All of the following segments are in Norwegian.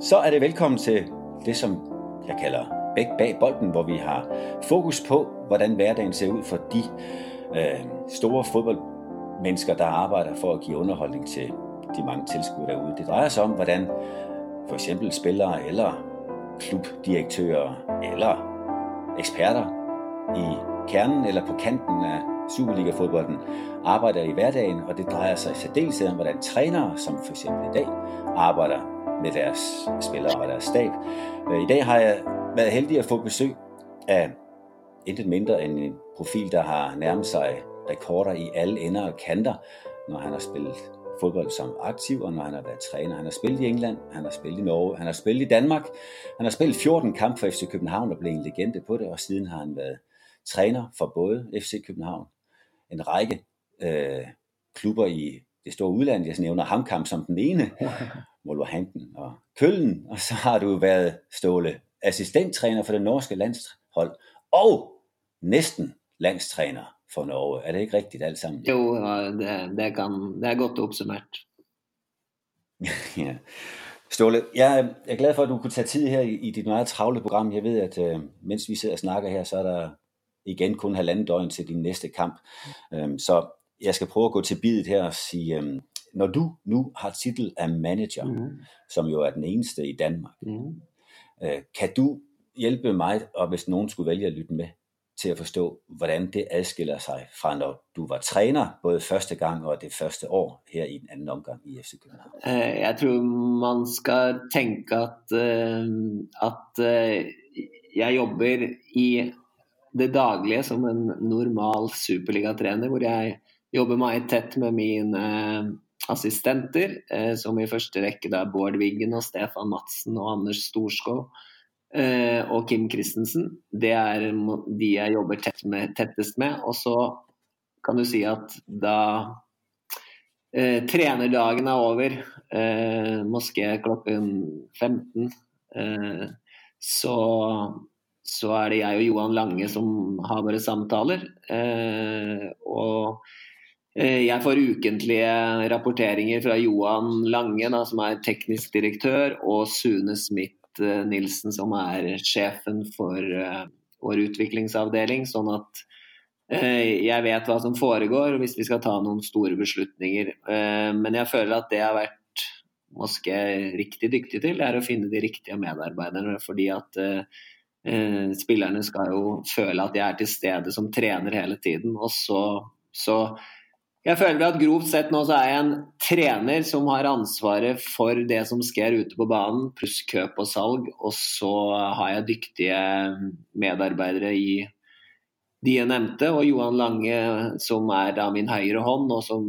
Så er det velkommen til det, som jeg kalder Bæk bag bolden, hvor vi har fokus på, hvordan hverdagen ser ut for de øh, store fodboldmennesker, der arbejder for at give underholdning til de mange tilskuere derude. Det drejer sig om, hvordan eksempel spillere eller klubdirektører eller eksperter i kernen eller på kanten af Superliga-fodbolden arbejder i hverdagen, og det drejer sig i særdeleshed om, hvordan trænere, som eksempel i dag, arbejder med deres spillere og deres stab. Øh, I dag har jeg været heldig at få besøg af intet mindre end en profil, der har nærmet sig rekorder i alle ender og kanter, når han har spillet fodbold som aktiv, og når han har været træner. Han har spillet i England, han har spillet i Norge, han har spillet i Danmark, han har spillet 14 kampe for FC København og blev en legende på det, og siden har han været træner for både FC København, en række øh, klubber i det store udland. Jeg nævner Hamkamp som den ene, Wolverhampton og Køllen, og så har du været Ståle assistenttræner for det norske landshold, og næsten landstræner for Norge. Er det ikke rigtigt alt sammen? Jo, det, det, kan, det er godt oppsummert. ja. Ståle, jeg er glad for, at du kunne tage tid her i, i dit meget travle program. Jeg ved, at uh, mens vi sidder og snakker her, så er der igen kun halvanden døgn til din næste kamp. Um, så jeg skal prøve at gå til bidet her og sige, um, når du nu har tittel av manager, mm. som jo er den eneste i Danmark, mm. kan du hjelpe meg, og hvis noen skulle velge å lytte med, til å forstå, hvordan det adskiller seg fra når du var trener både første gang og det første år her i den andre omgang i FC København? Uh, jeg tror man skal tenke at, uh, at jeg jobber i det daglige som en normal superligatrener, hvor jeg jobber meget tett med mine assistenter, som i første rekke da Bård Wiggen og Stefan Madsen og Anders Storskov eh, og Kim Christensen. Det er de jeg jobber tett med, tettest med. Og så kan du si at da eh, trenerdagen er over, eh, moské klokken 15, eh, så, så er det jeg og Johan Lange som har våre samtaler. Eh, og eh, jeg får ukentlige rapporteringer fra Johan Lange, da, som er teknisk direktør, og Sune Smith Eh, som er sjefen for eh, vår utviklingsavdeling. Sånn at eh, jeg vet hva som foregår hvis vi skal ta noen store beslutninger. Men jeg føler at det jeg har vært Moské riktig dyktig til, er å finne de riktige medarbeiderne. fordi at spillerne skal jo føle at de er til stede som trener hele tiden. Og så, så jeg føler at grovt sett nå så er jeg en trener som har ansvaret for det som skjer ute på banen, pluss køp og salg. Og så har jeg dyktige medarbeidere i de jeg nevnte, og Johan Lange som er da min høyre hånd, og som,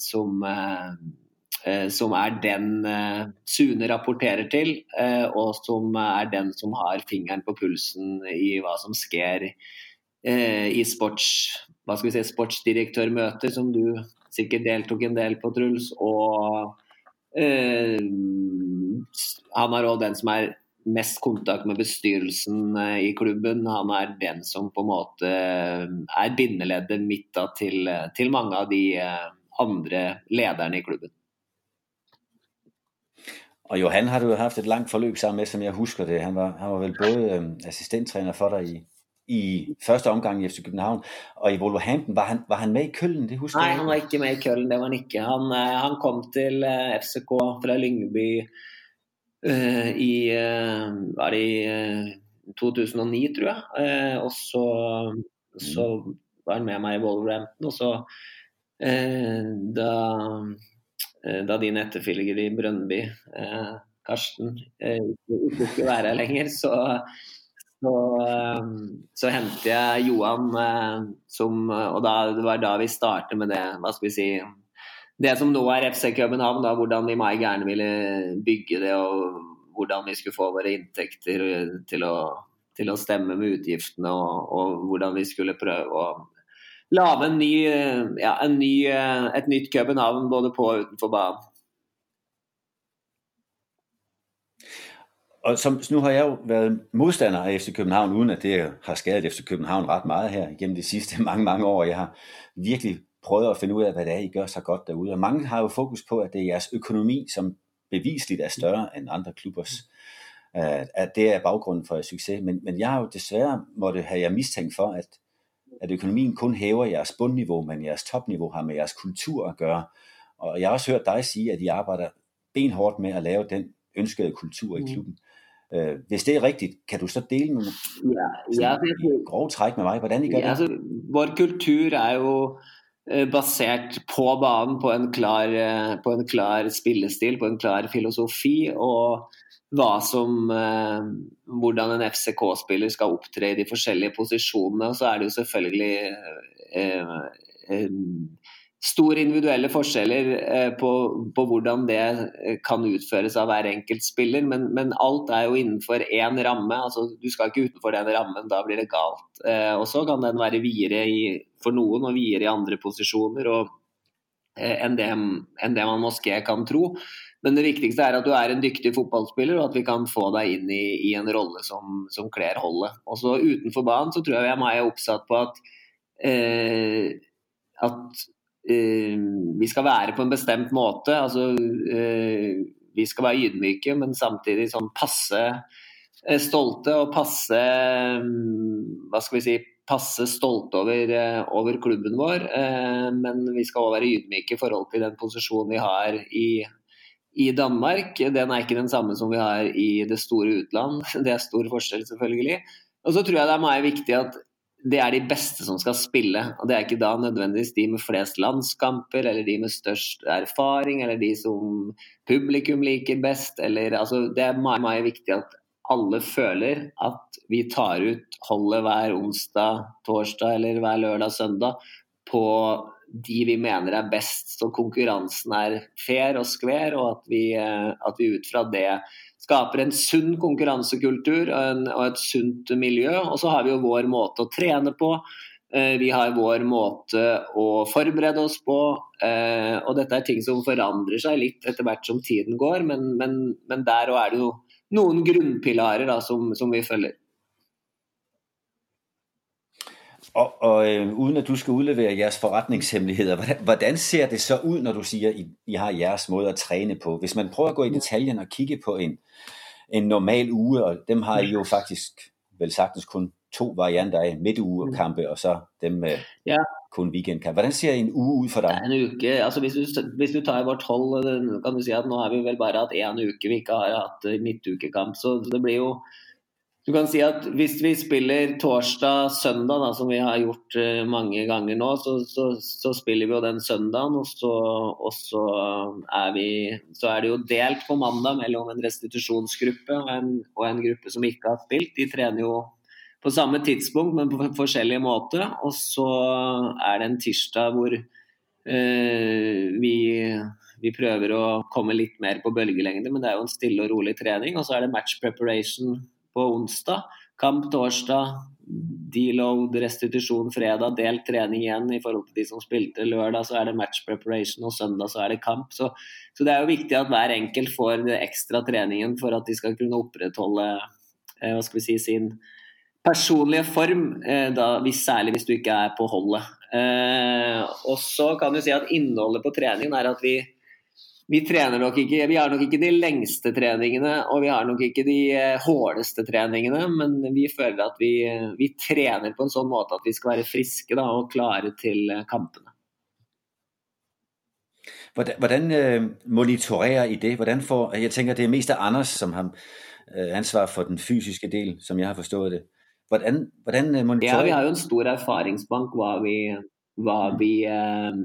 som, eh, som er den eh, Sune rapporterer til, eh, og som er den som har fingeren på pulsen i hva som skjer i sports hva skal vi si, sportsdirektørmøter, som du sikkert deltok en del på, Truls. Og eh, han er òg den som er mest kontakt med bestyrelsen eh, i klubben. Han er den som på en måte eh, er bindeleddet mitt til, til, mange av de eh, andre lederne i klubben. Og Johan har du haft et langt forløp sammen med, som jeg husker det. Han var, han var vel både assistenttrener for deg i, i første omgang i FC København, og i Wolverhampton, var han, var han med i Køllen? Det husker Nei, han var ikke med i Køllen, det var han ikke. Han, eh, han kom til eh, FCK fra Lyngby uh, i uh, var det i uh, 2009, tror jeg. og så, så, var han med meg i Wolverhampton, og så da, da din etterfølger i Brønnby, Karsten, ikke skulle være her lenger, så så, ehm, så hentet jeg Johan eh, som Og da, det var da vi startet med det, hva skal vi si Det som nå er FC København, da, hvordan vi meg gjerne ville bygge det, og hvordan vi skulle få våre inntekter til å, til å stemme med utgiftene, og, og, hvordan vi skulle prøve å lage ny, ja, en ny, et nytt København både på og utenfor banen. Og som, nu har jeg jo været modstander af FC København, uden at det har skadet FC København ret meget her igennem de sidste mange, mange år. Jeg har virkelig prøvet at finde ud af, hvad det er, I gør så godt derude. Og mange har jo fokus på, at det er jeres økonomi, som bevisligt er større end andre klubbers. At det er baggrunden for jeres succes. Men, men jeg har jo desværre måtte have jeg mistænkt for, at, at økonomien kun hæver jeres bundniveau, men jeres topniveau har med jeres kultur at gøre. Og jeg har også hørt dig sige, at I arbejder benhårdt med at lave den ønskede kultur i mm. klubben. Øh, hvis det er rigtigt, kan du så dele med, ja, ja, det, grove træk med mig, hvordan I gør ja, det? Altså, vår kultur er jo eh, basert på banen på en klar, eh, på en klar spillestil, på en klar filosofi. og hva som, hvordan en FCK-spiller skal opptre i de forskjellige posisjonene. Så er det jo selvfølgelig eh, eh, store individuelle forskjeller eh, på, på, hvordan det eh, kan utføres av hver enkelt spiller, men, men, alt er jo innenfor én ramme. altså Du skal ikke utenfor den rammen, da blir det galt. Eh, og så kan den være videre i, for noen og videre i andre posisjoner og, enn, det, enn det man moské kan tro. Men det viktigste er at du er en dyktig fotballspiller, og at vi kan få deg inn i, i en rolle som, som kler holdet. Og så Utenfor banen så tror jeg jeg er oppsatt på at, eh, at vi skal være på en bestemt måte. Altså, eh, vi skal være ydmyke, men samtidig sånn passe eh, stolte og passe Hva skal vi si passe stolte over, over klubben vår. Men vi skal også være ydmyke i forhold til den posisjonen vi har i, i Danmark. Den er ikke den samme som vi har i det store utland. Det er stor forskjell, selvfølgelig. Og så tror jeg det er meget viktig at det er de beste som skal spille. og Det er ikke da nødvendigvis de med flest landskamper, eller de med størst erfaring, eller de som publikum liker best. Eller, altså, det er meget, meget viktig at alle føler at vi tar ut holdet hver onsdag, torsdag eller hver lørdag, søndag på de vi mener er best, så konkurransen er fair og skver, og at vi, eh, at vi ut fra det skaper en sunn konkurransekultur og, en, og, et sunt miljø. Og så har vi jo vår måte å trene på. Eh, vi har vår måte å forberede oss på. Eh, og dette er ting som forandrer seg litt etter hvert som tiden går, men, men, men der òg er det jo noen grunnpilarer da, som, som vi følger. Og, og øh, uden at du skal udlevere jeres forretningshemmeligheder, hvordan, hvordan ser det så ud, når du siger, I, I har jeres måde at træne på? Hvis man prøver at gå i detaljen og kigge på en, en normal uge, og dem har I jo faktisk vel sagtens kun to varianter af, midtugekampe, og så dem med ja. kun weekendkampe. Hvordan ser en uge ud for dig? En uke, altså hvis du, hvis du tar vårt hold, kan du si at nå har vi vel bare hatt en uke vi ikke har hatt midtukekamp, så det blir jo du kan si at Hvis vi spiller torsdag-søndag, da, som vi har gjort uh, mange ganger nå, så, så, så, spiller vi jo den søndagen. Og, så, og så, er vi, så, er det jo delt på mandag mellom en restitusjonsgruppe og en, og en, gruppe som ikke har spilt. De trener jo på samme tidspunkt, men på forskjellig måte. Og så er det en tirsdag hvor uh, vi, vi prøver å komme litt mer på bølgelengde, men det er jo en stille og rolig trening. Og så er det match preparation på onsdag. Kamp torsdag, deload, restitusjon fredag, delt trening igjen i forhold til de som spilte. Lørdag så er det match preparation, og søndag så er det kamp. Så, så det er jo viktig at hver enkelt får den ekstra treningen for at de skal kunne opprettholde eh, hva skal vi si, sin personlige form, eh, da, hvis, særlig hvis du ikke er på holdet. Eh, og så kan du si at innholdet på treningen er at vi vi trener nok ikke Vi har nok ikke de lengste treningene, og vi har nok ikke de hardeste hårdeste treningene, men vi føler at vi, vi trener på en sånn måte at vi skal være friske da, og klare til eh, kampene. Hvordan, monitorerer I det? Hvordan får, jeg tenker det er mest Anders, som har ansvar for den fysiske del, som jeg har forstået det. Hvordan, hvordan monitorerer Ja, vi har jo en stor erfaringsbank hva vi, hva vi eh,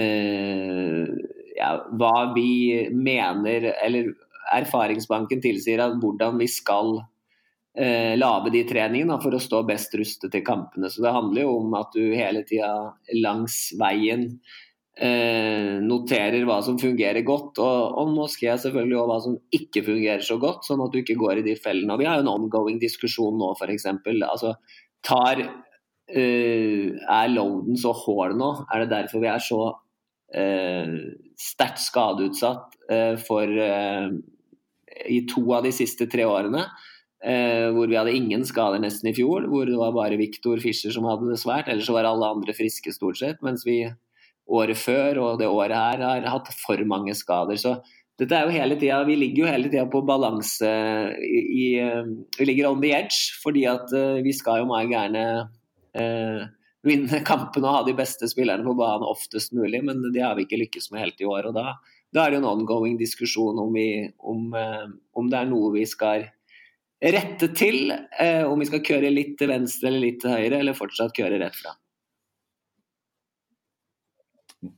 øh, ja, hva vi mener, eller erfaringsbanken tilsier at hvordan vi skal eh, lage de treningene for å stå best rustet til kampene. Så det handler jo om at du hele tida langs veien eh, noterer hva som fungerer godt, og, og jeg selvfølgelig også hva som ikke fungerer så godt, sånn at du ikke går i de fellene. Og Vi har jo en ongoing diskusjon nå, f.eks. Altså, tar Uh, er loaden så hård nå? Er det derfor vi er så sterkt skadeutsatt eh, for eh, i to av de siste tre årene. Eh, hvor vi hadde ingen skader nesten i fjor, hvor det var bare Viktor Fischer som hadde det svært. Ellers var alle andre friske stort sett. Mens vi året før og det året her har hatt for mange skader. Så dette er jo hele tida, Vi ligger jo hele tida på balanse i, Vi ligger on the edge, fordi at vi skal jo meget gjerne eh, vinne kampene og ha de beste spillerne på banen oftest mulig, men det har vi ikke lykkes med helt i år. og Da, da er det en ongoing diskusjon om, vi, om, eh, om, det er noe vi skal rette til, eh, om vi skal køre litt til venstre eller litt til høyre, eller fortsatt køre rett fra.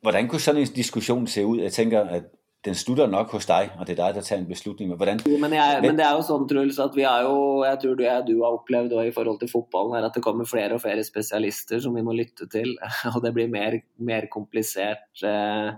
Hvordan kunne sånn en diskusjon se ut? Jeg tenker at den slutter nok hos deg, og det er deg som tar en beslutning. Men, hvordan... men, jeg, men, det er jo sånn, Truls, at vi har jo, jeg tror du, jeg, du har opplevd i forhold til fotballen, her, at det kommer flere og flere spesialister som vi må lytte til. Og det blir mer, mer komplisert. Eh,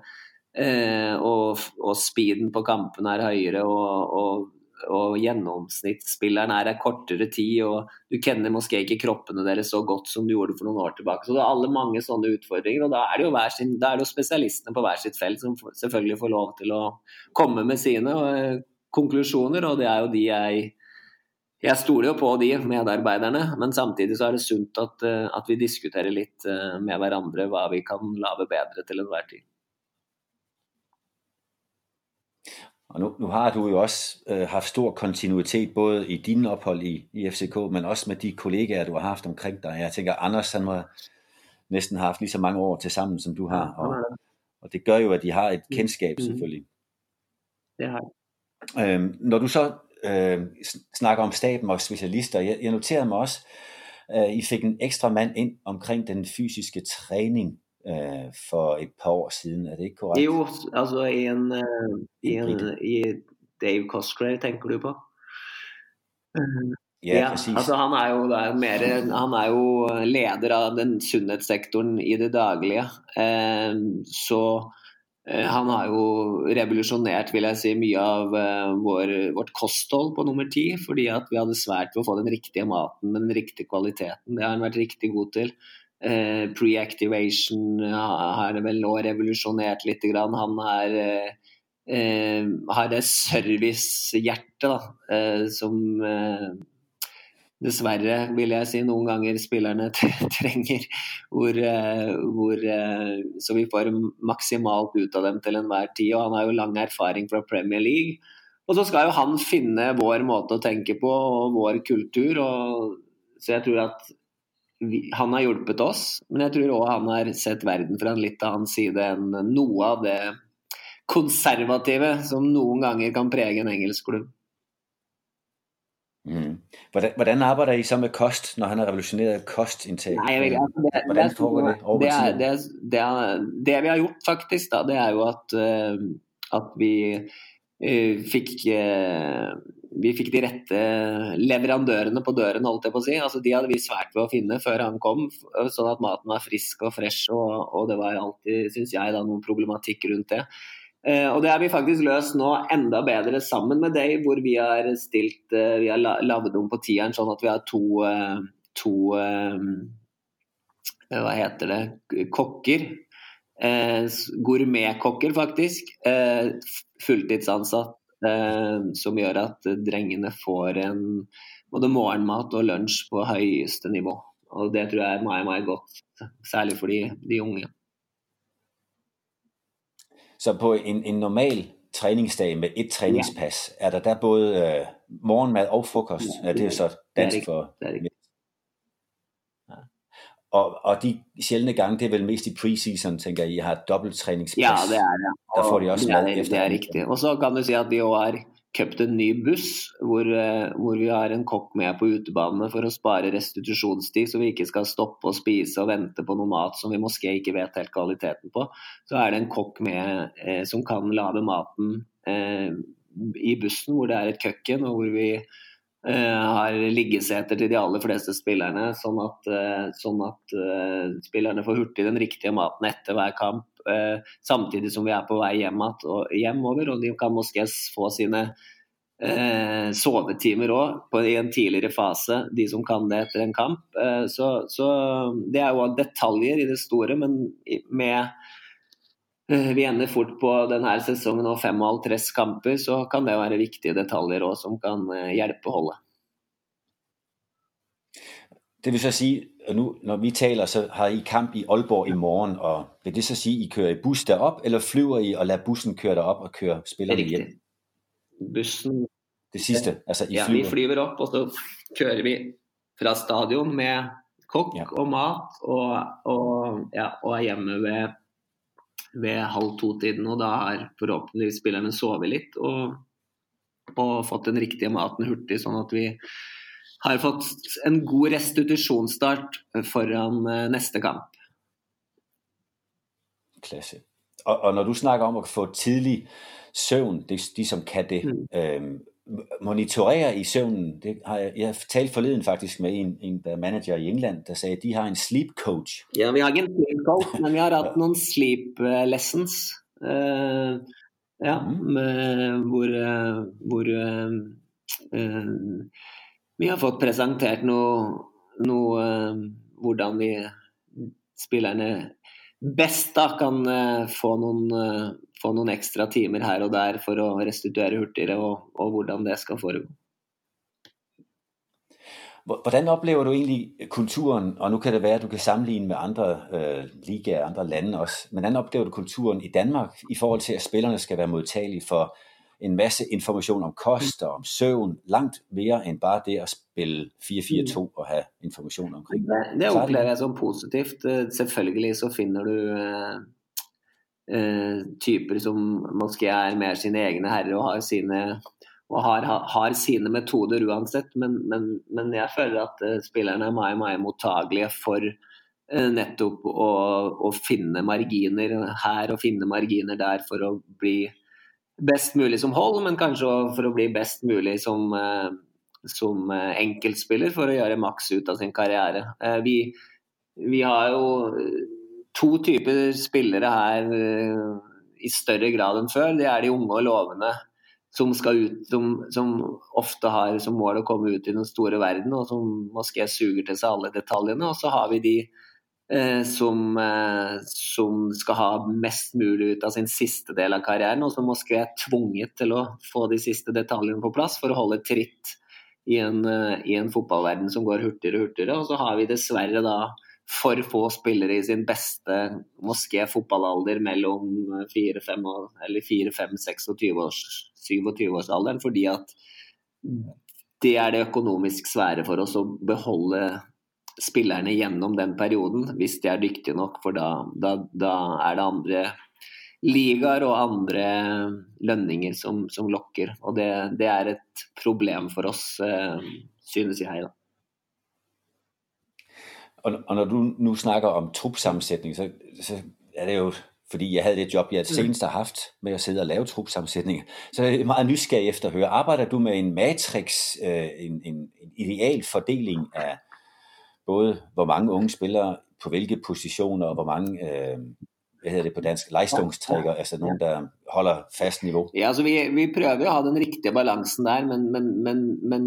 eh, og, og, speeden på kampene er høyere. og, og og gjennomsnittsspilleren er her kortere tid, og du kjenner måske ikke kroppene deres så godt som du gjorde for noen år tilbake. Så det er alle mange sånne utfordringer, og da er det jo, sin, er det jo spesialistene på hver sitt felt som selvfølgelig får lov til å komme med sine og, konklusjoner, og det er jo de jeg jeg stoler jo på de medarbeiderne, men samtidig så er det sunt at, uh, at vi diskuterer litt uh, med hverandre hva vi kan lage bedre til enhver tid. Og nu, nu har du jo også øh, haft stor kontinuitet, både i dine ophold i, i FCK, men også med de kollegaer, du har haft omkring dig. Jeg tænker, Anders han har næsten haft lige så mange år til sammen, som du har. Og, og det gør jo, at de har et kendskab, mm. selvfølgelig. Det har øhm, Når du så øh, snakker om staben og specialister, jeg, jeg noterede mig også, at I fik en ekstra mand ind omkring den fysiske træning eh, for et par år siden, er det ikke korrekt? Jo, altså i en, uh, i, en, i Dave Cosgrave, tenker du på? Ja, ja altså han er, jo, er mer, han er jo leder av den sunnhetssektoren i det daglige. Uh, så han har jo revolusjonert vil jeg si, mye av vår, vårt kosthold på nummer ti. Fordi at vi hadde svært ved å få den riktige maten med den riktige kvaliteten. Det har han vært riktig god til. Eh, Pre-activation har vel nå revolusjonert litt. Han er, eh, har det servicehjertet eh, som eh, dessverre, vil jeg si, noen ganger spillerne trenger. Hvor, eh, hvor, eh, så vi får maksimalt ut av dem til enhver tid. Og han har jo lang erfaring fra Premier League. Og så skal jo han finne vår måte å tenke på og vår kultur. Og, så jeg tror at han har hjulpet oss, men jeg tror òg han har sett verden fra en litt annen side enn noe av det konservative som noen ganger kan prege en engelsk klubb. Mm. Hvordan, hvordan, arbeider dere så med kost, når han har revolusjonert kostinntaket? Altså, det, det tid? Det, det, det, vi har gjort, faktisk, da, det er jo at, uh, at vi uh, fikk uh, vi fikk de rette leverandørene på døren, holdt jeg på å si. Altså, de hadde vi svært ved å finne før han kom, sånn at maten var frisk og fresh. Og, og det var alltid, syns jeg, da, noen problematikk rundt det. Eh, og det har vi faktisk løst nå enda bedre sammen med deg, hvor vi har stilt eh, Vi har lagd om på tieren sånn at vi har to, eh, to Hva heter det? Kokker. Gourmetkokker, faktisk. Fulltidsansatt som gjør at drengene får en både morgenmat og lunsj på høyeste nivå. Og det tror jeg er meg godt, særlig for de, de unge. Så på en, en normal treningsdag med et treningspass, ja. er der der både uh, morgenmat og frokost? Ja, det, det er så dansk for og, og de sjældne gange, det er vel mest i preseason, tenker jeg, I har dobbelttreningspass. Ja, det er det. Der får de også det er, det er riktig. Og så kan du si at de òg har kjøpt en ny buss, hvor, eh, hvor, vi har en kokk med på utebanene for å spare restitusjonstid, så vi ikke skal stoppe å spise og vente på noe mat som vi måske ikke vet helt kvaliteten på. Så er det en kokk med eh, som kan lage maten eh, i bussen, hvor det er et kjøkken, og hvor vi har liggeseter til de aller fleste spillerne, sånn at, uh, sånn at uh, spillerne får hurtig den riktige maten etter hver kamp. samtidig som vi er på vei hjem hjemover, og de kan måske få sine sovetimer òg i en tidligere fase, de som kan det etter en kamp. Så, så, det er jo detaljer i det store, men med Eh, vi ender fort på denne sesongen og 35 kamper, så kan det være viktige detaljer også, som kan hjelpe hjelpe holdet. Det vil så si nu, når vi taler, så har I kamp i Aalborg i morgen, og vil det så si, I kører i bus derop, eller flyver I og lader bussen køre derop og køre spillerne hjem? Bussen Det sidste, altså I Ja, flyver. vi flyver opp, og så kjører vi fra stadion med kokk Ja. og mat, og, og, ja, og er hjemme ved, ved halv to-tiden. Og da har forhåpentligvis spillerne sovet litt og, og fått den riktige maten hurtig, sånn at vi har fått en god restitusjonsstart foran eh, neste kamp. Klasse. Og, og når du snakker om å få tidlig søvn, de, de som kan det, Mm. øhm, monitorere i søvnen, det har jeg, jeg talte forleden faktisk med en, en der er manager i England, der sagde, at de har en sleep coach. Ja, vi har ikke en sleep coach, men vi har hatt noen sleep eh, lessons. Uh, ja, Mhm. med, hvor, eh, hvor uh, uh, vi har fått presentert noe, noe hvordan vi spillerne best da kan få noen, få noen ekstra timer her og der for å restituere hurtigere, og, og hvordan det skal foregå. Hvordan opplever du egentlig kulturen, og nå kan det være, at du kan sammenligne med andre øh, ligaer, andre lande også, men hvordan oplever du kulturen i Danmark i forhold til, at spillerne skal være modtagelige for en masse informasjon om kost og om søvn, langt mer enn bare det å spille 4-4-2 og ha informasjon omkring? Det, er opplever jeg som positivt. Eh, Selvfølgelig så finner du eh, typer som måske er mer sine egne herrer og har sine, og har, har- sine metoder uansett, men, men, men jeg føler at eh, spillerne er mye, mye mottagelige for eh, nettopp å, å finne marginer her og finne marginer der for å bli best mulig som hold, men kanskje for å bli best mulig som, som enkeltspiller for å gjøre maks ut av sin karriere. Vi, vi har jo to typer spillere her eh, i større grad enn før. Det er de unge og lovende som, ut, som, som ofte har som mål å komme ut i den store verden, og som måske suger til seg alle detaljene. Og så har vi de eh, som, eh, som skal ha mest mulig ut av sin siste del av karrieren, og som måske er tvunget til å få de siste detaljene på plass for å holde tritt i en, eh, i en fotballverden som går hurtigere og hurtigere. Og så har vi dessverre da for få spillere i sin beste moské fotballalder mellom 4-5 og- eller 4-5-26 års 27-årsalderen, fordi at det er det økonomisk svære for oss å beholde spillerne gjennom den perioden, hvis de er dyktige nok, for da, da, da er det andre ligaer og andre lønninger som, som lokker. Og det, det er et problem for oss, eh, synes jeg. da. Og, og når du nu snakker om trupsammensætning, så, så er det jo, fordi jeg havde det job, jeg senest har haft med at sidde og lave truppsammensetninger, så er jeg meget nysgerrig efter at høre, arbejder du med en matrix, øh, en, en, en ideal fordeling af både hvor mange unge spillere på hvilke positioner, og hvor mange, øh, hvad hedder det på dansk, lejstungstrækker, altså nogen, der holder fast niveau? Ja, altså vi, vi prøver å ha den riktige balansen der, men, men, men, men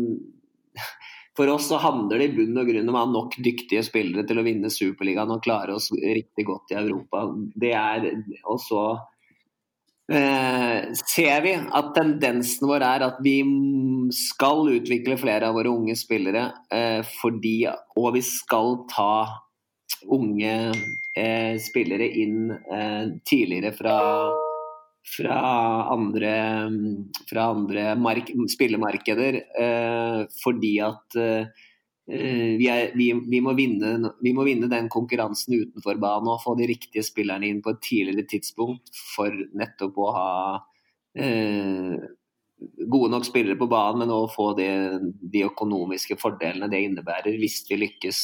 for oss så handler det i bunn og grunn om å ha nok dyktige spillere til å vinne Superligaen og klare oss riktig godt i Europa. Det er, og så eh, ser vi at tendensen vår er at vi skal utvikle flere av våre unge spillere, eh, fordi, og vi skal ta unge eh, spillere inn eh, tidligere fra fra andre, fra andre mark spillemarkeder. Eh, fordi at eh, vi, er, vi, vi, må vinne, vi må vinne den konkurransen utenfor banen og få de riktige spillerne inn på et tidligere tidspunkt for nettopp å ha eh, gode nok spillere på banen, men også få de, de økonomiske fordelene det innebærer hvis vi lykkes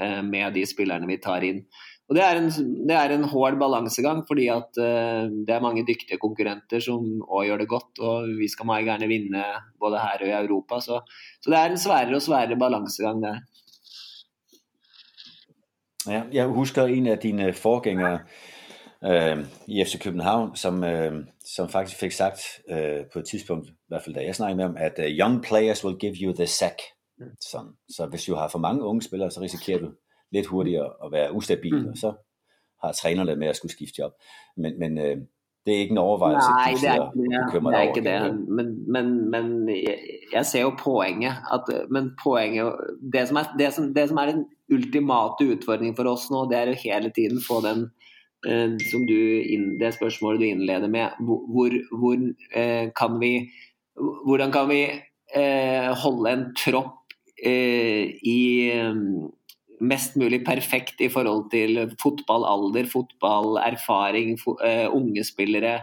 eh, med de spillerne vi tar inn. Og Det er en, det er en hård balansegang, fordi at uh, det er mange dyktige konkurrenter som òg gjør det godt. Og vi skal meget gjerne vinne både her og i Europa. Så, så det er en sværere og sværere balansegang der. Ja, jeg husker en av dine forgjengere øh, i FC København, som, øh, som faktisk fikk sagt øh, på et tidspunkt, i hvert fall da jeg snakket med ham, at uh, young players will give you the sack. Sånn. Så hvis du har for mange unge spillere, så risikerer du lidt hurtigere og være ustabil, mm. og så har trænerne med at skulle skifte job. Men, men øh, det er ikke en overvejelse, Nei, du det er sidder ikke det. bekymret det, er over. ikke det. Men, men, men jeg, ser jo poenget. At, men poenget det som, er, det, som, det som er den ultimate utfordringen for oss nå, det er jo hele tiden få den eh, som du, det spørsmålet du innleder med. Hvor, hvor eh, kan vi Hvordan kan vi eh, holde en tropp i mest mulig perfekt i forhold til fotballalder, fotballerfaring, uh, unge spillere,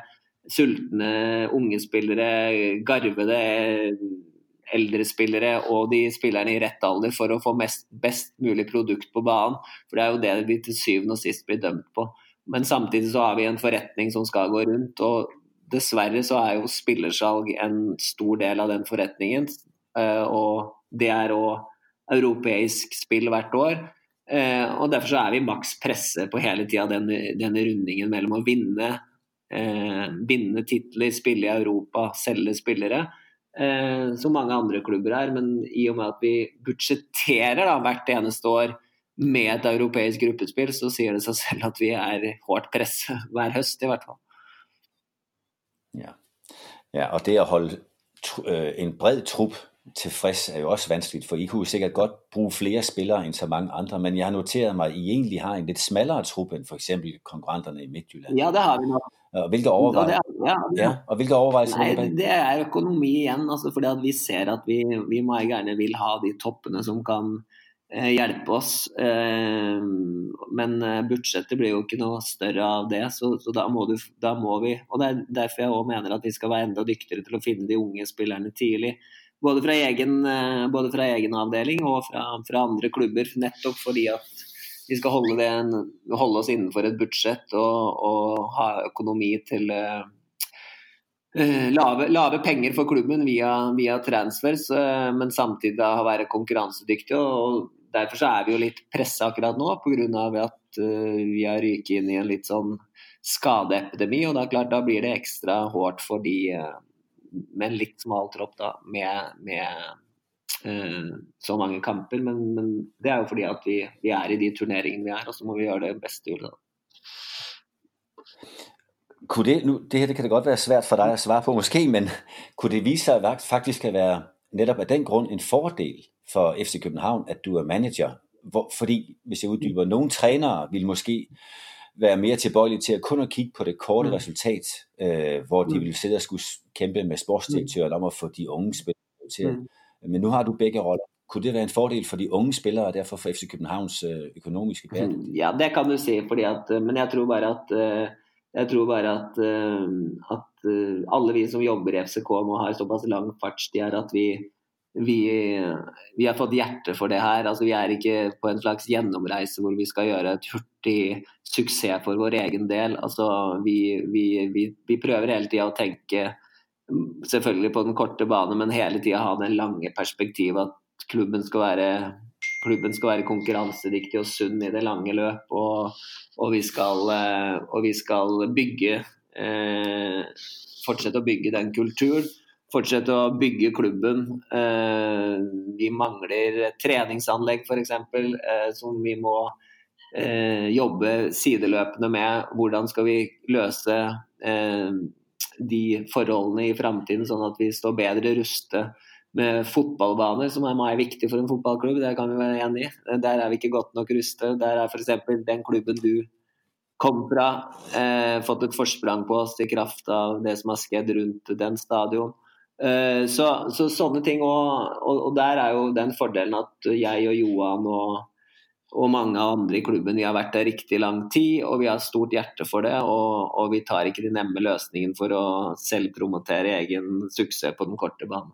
sultne unge spillere, garvede eldre spillere og de spillerne i rett alder for å få mest, best mulig produkt på banen. For det er jo det vi til syvende og sist blir dømt på. Men samtidig så har vi en forretning som skal gå rundt. og Dessverre så er jo spillersalg en stor del av den forretningen. Eh, og det er òg europeisk spill hvert år. Eh, og Derfor så er vi maks presse på hele tida denne, denne, rundingen mellom å vinne, eh, vinne titler, spille i Europa, selge spillere, eh, som mange andre klubber er. Men i og med at vi budsjetterer hvert eneste år med et europeisk gruppespill, så sier det seg selv at vi er hardt presse hver høst, i hvert fall. Ja. ja, og det å holde øh, en bred trupp tilfreds er jo også vanskeligt, for I kunne jo sikkert godt bruge flere spillere end så mange andre, men jeg har noteret meg at I egentlig har en litt smallere truppe enn f.eks. konkurrenterne i Midtjylland. Ja, det har vi nok. Og hvilke overvejelser, ja, ja, ja. Og hvilke overvejelser Nei, Det er økonomi igjen. Altså fordi vi ser at vi, vi må gjerne vil ha de toppene som kan eh, hjelpe oss. Eh, men eh, budsjettet blir jo ikke noe større av det, så, så da, må du, da, må vi Og det er derfor jeg òg mener at vi skal være enda dyktigere til å finne de unge spillerne tidlig. Både fra egen, eh, både fra egen avdeling og fra, fra, andre klubber. Nettopp fordi at vi skal holde, det, holde oss innenfor et budsjett og, og ha økonomi til uh, lave, lave, penger for klubben via, via transfers, men samtidig da være konkurransedyktige. Og, derfor så er vi jo litt pressa akkurat nå pga. at vi har ryket inn i en litt sånn skadeepidemi. og da, klart, da blir det ekstra hårdt for de med en litt smal tropp, da, med, med eh, så mange kamper. Men, men, det er jo fordi at vi, vi, er i de turneringene vi er, og så må vi gjøre det beste ut av det. Kunne det, nu, det her det kan det godt være svært for deg å svare på, måske, men kunne det vise seg at faktisk kan være nettopp av den grunn en fordel for FC København at du er manager? Hvor, fordi, hvis jeg utdyper noen trenere vil måske være mere tilbøjelige til at kun at kigge på det korte mm. resultat, øh, hvor de mm. ville sidde og skulle kæmpe med sportsdirektøren om at få de unge spillere til. Mm. Men nu har du begge roller. Kunne det være en fordel for de unge spillere, og derfor for FC Københavns øh, økonomiske bæredygtighed? Ja, det kan du si, fordi at, øh, men jeg tror bare at øh, jeg tror bare at, at alle vi som jobber i FCK må ha såpass lang fartstid at vi vi, vi, har fått hjerte for det her. Altså, vi er ikke på en slags gjennomreise hvor vi skal gjøre et hurtig suksess for vår egen del. Altså, vi, vi, vi prøver hele tida å tenke selvfølgelig på den korte bane, men hele tida ha det lange perspektivet at klubben skal være, klubben skal være konkurransedyktig og sunn i det lange løp. Og, og, vi, skal, og vi skal bygge eh, Fortsette å bygge den kulturen fortsette å bygge klubben. Eh, vi mangler treningsanlegg f.eks. Eh, som vi må eh, jobbe sideløpende med. Hvordan skal vi løse de forholdene i framtiden, sånn at vi står bedre rustet med fotballbaner, som er meget viktig for en fotballklubb. Det kan vi være enig i. Der er vi ikke godt nok rustet. Der er f.eks. den klubben du kom fra, fått et forsprang på oss i kraft av det som har skjedd rundt den stadion. Eh, så, så, sånne ting og, og, og, der er jo den fordelen at jeg og Johan og, og mange andre i klubben vi har vært der riktig lang tid, og vi har stort hjerte for det. Og, vi tar ikke de nemme løsningen for å selvpromotere egen suksess på den korte banen.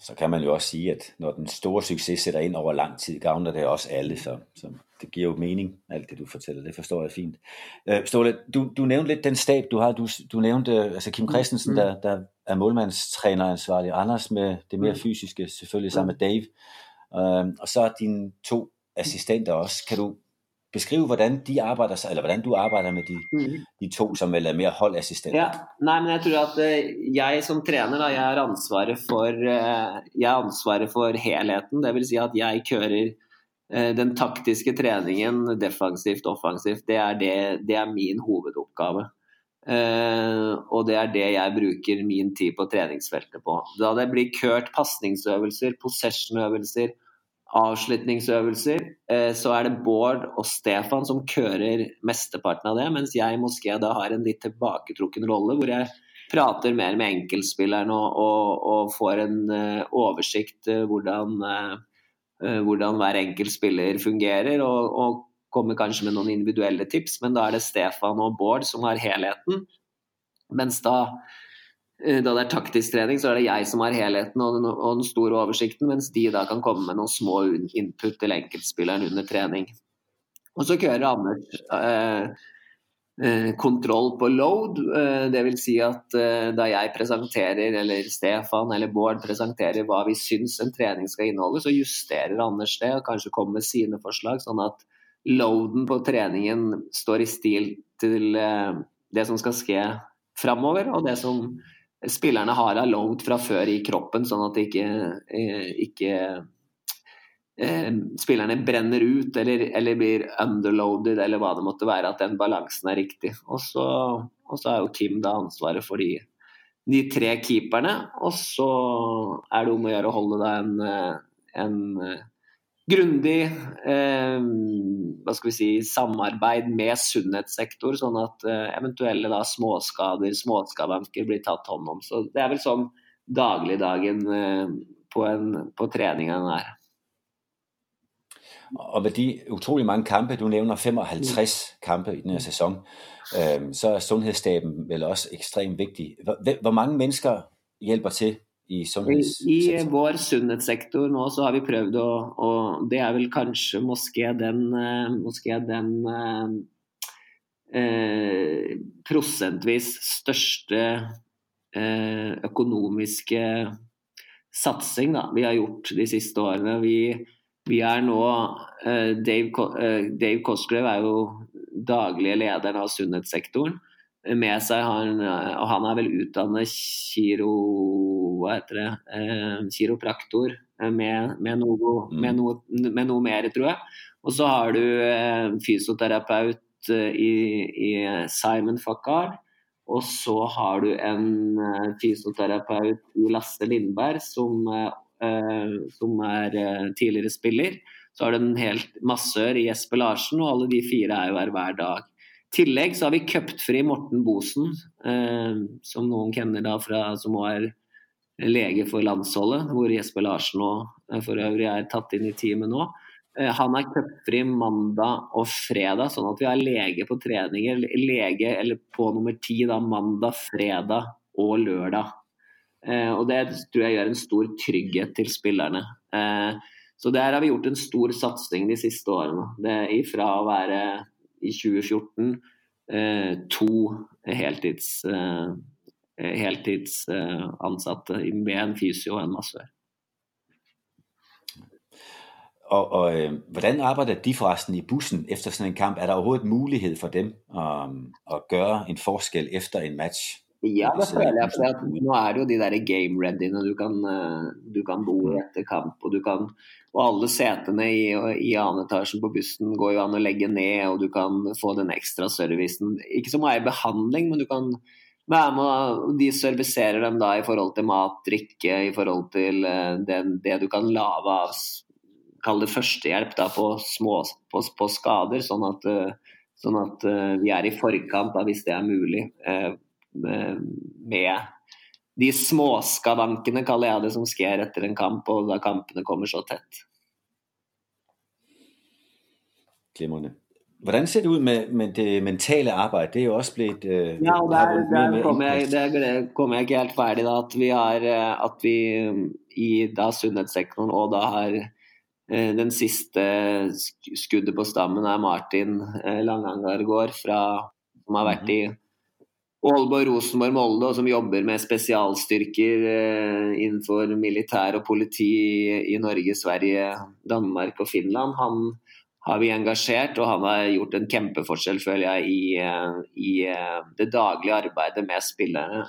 Så kan man jo også si at når den store suksess setter inn over lang tid, gavner det også alle. Så, så det gir jo mening, alt det du forteller. Det forstår jeg fint. Uh, Ståle, du, du, nevnte litt den stab du har. Du, du nevnte altså Kim Christensen, mm. der, der, er målmandstreneransvarlig. Anders med det mer mm. fysiske, selvfølgelig sammen med Dave. Uh, og så dine to assistenter også. Kan du beskrive hvordan de arbeider, eller hvordan du arbeider med de, mm. de to som vel er mer holdassistenter? Ja, nei, men jeg tror at uh, jeg som trener da, jeg har ansvaret for, uh, jeg har ansvaret for helheten. Dvs. Si at jeg kører uh, den taktiske treningen defensivt, offensivt. Det er, det, det er min hovedoppgave. og det er det jeg bruker min tid på treningsfeltet på. Da det blir kørt pasningsøvelser, possession-øvelser, avslutningsøvelser, eh, så er det Bård og Stefan som kører mesteparten av det, mens jeg i moské da har en litt tilbaketrukken rolle, hvor jeg prater mer med enkeltspilleren og, og, og får en uh, oversikt uh, hvordan, hvordan hver enkelt spiller fungerer, og, og, kommer kanskje med noen individuelle tips, men da er det Stefan og Bård som har helheten. Mens da Eh, da det er taktisk trening, så er det jeg som har helheten og den, og den, store oversikten, mens de da kan komme med noen små input til enkeltspilleren under trening. Og så kører Anders eh, eh, kontroll på load. Eh, Dvs. Si at eh, da jeg presenterer, eller Stefan eller Bård presenterer hva vi syns en trening skal inneholde, så justerer Anders det og kanskje kommer med sine forslag, sånn at loaden på treningen står i stil til eh, det som skal skje framover, og det som spillerne har av load fra før i kroppen, sånn at ikke, eh, ikke eh, spillerne brenner ut eller, eller, blir underloaded eller hva det måtte være, at den balansen er riktig. Og så, er jo Kim da ansvaret for de, de, tre keeperne, og så er det om å gjøre å holde deg en, en grundig eh, hva skal vi si, samarbeid med sunnhetssektor, sånn at eh, eventuelle da, småskader, småskavanker blir tatt hånd om. Så Det er vel sånn dagligdagen eh, på, en, på treningen er. Og ved de utrolig mange kampe, du nevner 55 mm. kampe i denne sæson, øh, så er sundhedsstaben vel også ekstremt viktig. Hvor, hvor mange mennesker hjelper til i I vår sunnhetssektor nå så har vi prøvd å og Det er vel kanskje moské den, eh, moské den eh, eh, prosentvis største eh, økonomiske satsing da, vi har gjort de siste årene. Vi, vi er nå eh, Dave, eh, Dave Cosgrave er jo daglige lederen av sunnhetssektoren med seg. Han, og han er vel utdannet kiro, hva heter det, eh, kiropraktor eh, med, med, noe, mm. med, noe, med, noe, mer, tror jeg. Og så har du eh, fysioterapeut eh, i, i, Simon Fakar. Og så har du en eh, fysioterapeut i Lasse Lindberg som, eh, som er tidligere spiller. Så har du en helt massør i Jesper Larsen, og alle de fire er jo her hver dag tillegg så har vi cupfri Morten Bosen, eh, som noen kjenner da fra, som er lege for landsholdet, hvor Jesper Larsen og eh, for øvrig er tatt inn i teamet nå. Eh, han er cupfri mandag og fredag, sånn at vi har lege på treninger. Lege eller på nummer ti da mandag, fredag og lørdag. Eh, og Det tror jeg gjør en stor trygghet til spillerne. Eh, så der har vi gjort en stor satsing de siste årene. Det, ifra å være i 2014 eh, to heltids, eh, heltidsansatte med en fysio og en massør. Og, og øh, hvordan arbejder de forresten i bussen efter sådan en kamp? Er der overhovedet mulighed for dem um, at gøre en forskel efter en match? Ja, det føler jeg. For nå er det jo de der game readyene. Du kan, øh, du kan bo etter kamp, og du kan og alle setene i, i annen etasjen på bussen går jo an å legge ned, og du kan få den ekstra servicen. Ikke så i behandling, men du kan være med De serviserer dem da i forhold til mat, drikke, i forhold til det, det du kan lage av Kall det førstehjelp da, på, små, på, på skader, sånn at, uh, sånn at vi er i forkant da, hvis det er mulig. Med de småskavankene, kaller jeg det, som skjer etter en kamp, og da kampene kommer så tett. Glimrende. Hvordan ser det ut med, med, det mentale arbeidet? Det er jo også blitt uh, Ja, og der, der kommer jeg, der kom jeg ikke helt ferdig. da, At vi har øh, at vi i da sunnhetssektoren og da har den siste skuddet på stammen er Martin Langangargård, fra som har vært i Aalborg, Rosenborg, Molde, som jobber med spesialstyrker eh, innenfor militær og politi i Norge, Sverige, Danmark og Finland. Han har vi engasjert, og han har gjort en kjempeforskjell, føler jeg, i, eh, i eh, det daglige arbeidet med spillerne.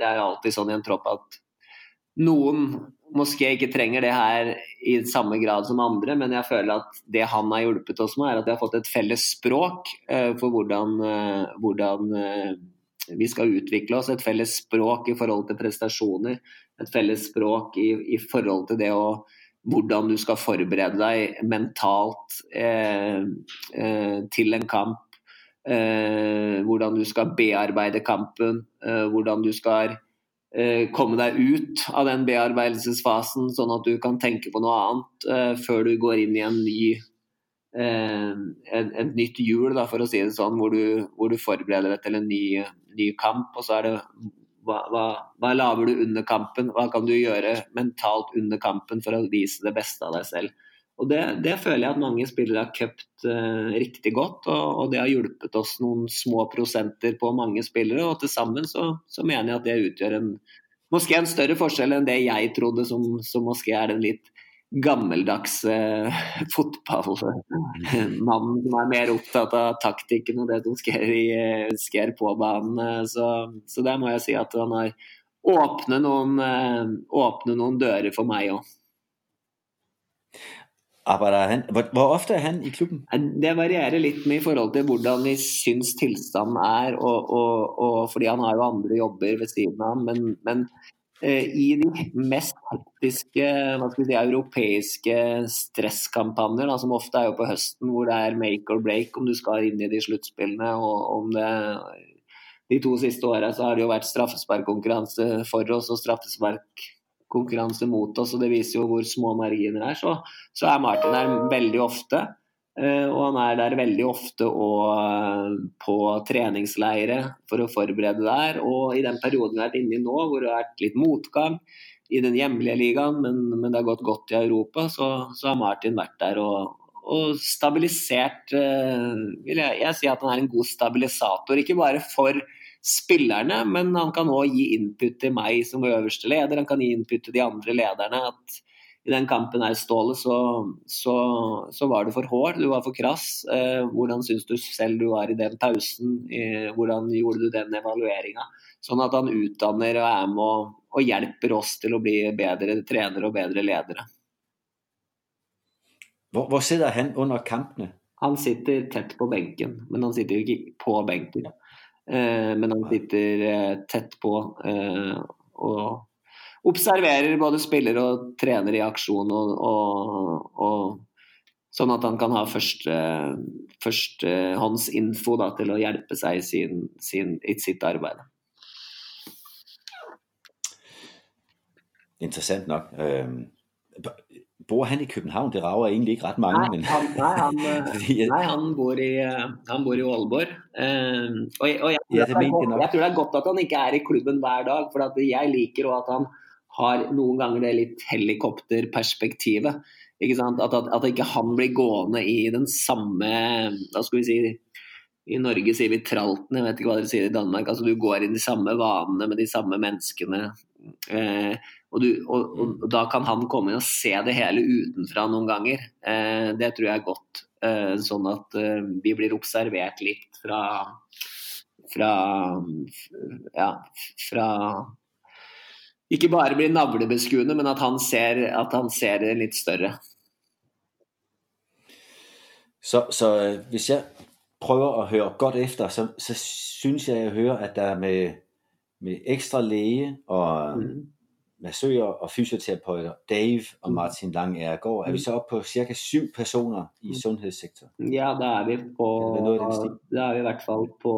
Det er alltid sånn i en tropp at noen moské ikke trenger det her i samme grad som andre, men jeg føler at det han har hjulpet oss med, er at vi har fått et felles språk uh, for hvordan, uh, hvordan uh, vi skal utvikle oss. Et felles språk i forhold til prestasjoner. Et felles språk i, i forhold til det å hvordan du skal forberede deg mentalt eh, eh, til en kamp. Eh, hvordan du skal bearbeide kampen. Eh, hvordan du skal eh, komme deg ut av den bearbeidelsesfasen, sånn at du kan tenke på noe annet eh, før du går inn i en ny et nytt hjul, for å si det sånn, hvor du, hvor du forbereder deg til en ny, ny kamp. Og så er det hva, hva, hva, lager du under kampen? Hva kan du gjøre mentalt under kampen for å vise det beste av deg selv? Og Det, det føler jeg at mange spillere har køpt uh, riktig godt, og, og, det har hjulpet oss noen små prosenter på mange spillere. og Til sammen så, så mener jeg at det utgjør en, måske en større forskjell enn det jeg trodde, som, som måske er den litt gammeldags uh, fotballmannen som er mer opptatt av taktikken og det som skjer, i, skjer på banen. Så, så, der må jeg si at han har åpnet noen, uh, åpnet noen dører for meg òg. Hvor, ofte er han i klubben? Det varierer litt med i forhold til hvordan vi syns tilstanden er. Og, og, og, fordi han har jo andre jobber ved siden av. Men, men Eh, i de mest hektiske si, europeiske stresskampanjer, da, som ofte er jo på høsten, hvor det er make or break om du skal inn i de sluttspillene. og om det De to siste åra har det jo vært straffesparkkonkurranse for oss og straffesparkkonkurranse mot oss, og det viser jo hvor små marginer er. Så, så er Martin der veldig ofte. Eh, og han er der veldig ofte og eh, på treningsleire for å forberede der. Og i den perioden vi har vært inne i nå, hvor det har vært litt motgang i den hjemlige ligaen, men, men det har gått godt i Europa, så, så har Martin vært der og, og stabilisert eh, vil jeg, jeg si at han er en god stabilisator. Ikke bare for spillerne, men han kan òg gi input til meg som øverste leder. Han kan gi input til de andre lederne. at i den kampen her, Ståle, så, så, så, var du for hård, du var for krass. Eh, hvordan syns du selv du var i den pausen? Eh, hvordan gjorde du den evalueringa? Sånn at han utdanner og er med og, og, hjelper oss til å bli bedre trenere og bedre ledere. Hvor, hvor sitter han under kampene? Han sitter tett på benken, men han sitter jo ikke på benken. Eh, men han sitter eh, tett på. Eh, og observerer både spiller og trener i aksjon, og, og, og, sånn at han kan ha første, førstehåndsinfo til å hjelpe seg i, sin, sin, i sitt arbeid. Interessant nok. Bor han i København? Det rager egentlig ikke rett mange. Nei, han, nei, han, nei, han, bor, i, han bor i Aalborg. og, og jeg, jeg, jeg, tror det er godt at han ikke er i klubben hver dag. For jeg liker at han har noen ganger det litt helikopterperspektivet. At, at, at, ikke han blir gående i den samme Hva skal vi si I Norge sier vi tralten, jeg vet ikke hva dere sier i Danmark. altså Du går i de samme vanene med de samme menneskene. Eh, og, du, og, og, da kan han komme inn og se det hele utenfra noen ganger. Eh, det tror jeg er godt. Eh, sånn at eh, vi blir observert litt fra fra, ja, fra ikke bare blir navlebeskuende, men at han ser, at han ser det litt større. Så, så øh, hvis jeg prøver å høre godt efter, så, så syns jeg jeg hører at det er med, med ekstra lege og mm. massører og fysioterapeuter, Dave og mm. Martin Lang Ergaard, er vi så oppe på ca. syv personer i mm. sundhedssektoren? Ja, da er vi på Da er vi i hvert fall på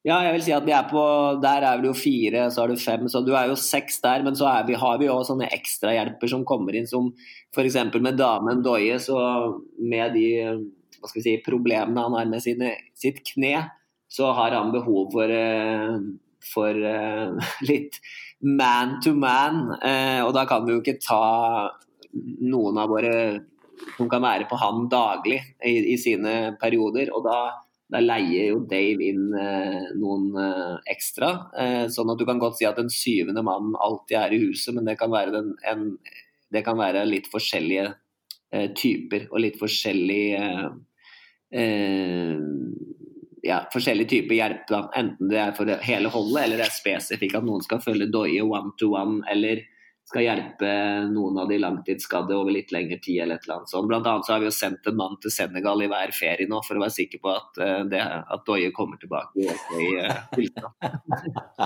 ja, jeg vil si at vi er på Der er det jo fire, så har du fem, så du er jo seks der. Men så vi, har vi jo sånne ekstrahjelper som kommer inn, som f.eks. med damen Doye, så med de hva skal vi si, problemene han har med sine, sitt kne, så har han behov for, eh, for uh, litt man to man. Uh, og da kan vi jo ikke ta noen av våre som kan være på han daglig i, i sine perioder. og da da leier jo Dave inn eh, noen eh, ekstra. Eh, sånn at du kan godt si at den syvende mannen alltid er i huset, men det kan være, den, en, det kan være litt forskjellige eh, typer og litt forskjellige eh, ja, forskjellige typer hjelp. Enten det er for hele holdet, eller det er spesifikt at noen skal følge doie one to one, eller skal hjelpe noen av de langtidsskadde over litt lengre tid. eller et eller annet sånt. Blant annet så har vi jo sendt en mann til Senegal i hver ferie nå for å være sikker på at, uh, det, at Doye kommer tilbake i tilstand.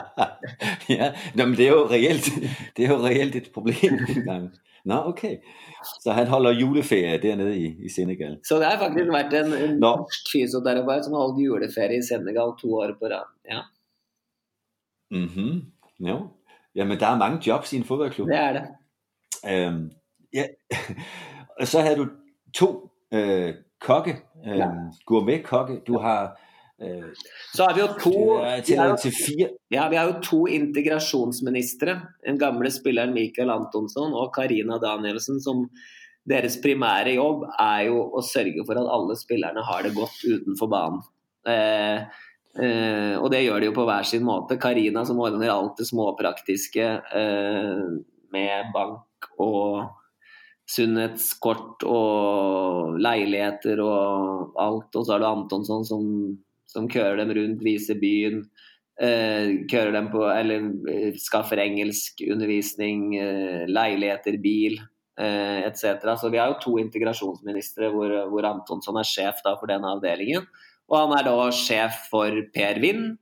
ja, men det er jo reelt, det er jo reelt et problem. Nå, ok. Så han holder juleferie dernede i, i Senegal? Så det har faktisk vært en, en norsk fysioterapeut som har holdt juleferie i Senegal to år på rad. Ja. Mm -hmm. ja. ja, men det er mange jobs i en fotballklubb. Det er det. Um, ja. så hadde du to uh, kokke, um, gourmet-kokke. Du har så har vi jo to til, jo, til. Ja, vi har jo to integrasjonsministre. Den gamle spilleren Michael Antonsson og Karina Danielsen, som deres primære jobb er jo å sørge for at alle spillerne har det godt utenfor banen. Eh, eh, og det gjør de jo på hver sin måte. Karina som ordner alt det småpraktiske eh, med bank og sunnhetskort og leiligheter og alt. Og så har du Antonsson som, som kører dem rundt, viser byen. Eh, kører dem på Eller eh, skaffer engelskundervisning, eh, leiligheter, bil eh, etc. Så vi har jo to integrasjonsministre hvor, hvor Antonsson er sjef da, for den avdelingen. Og han er da sjef for Per Vind,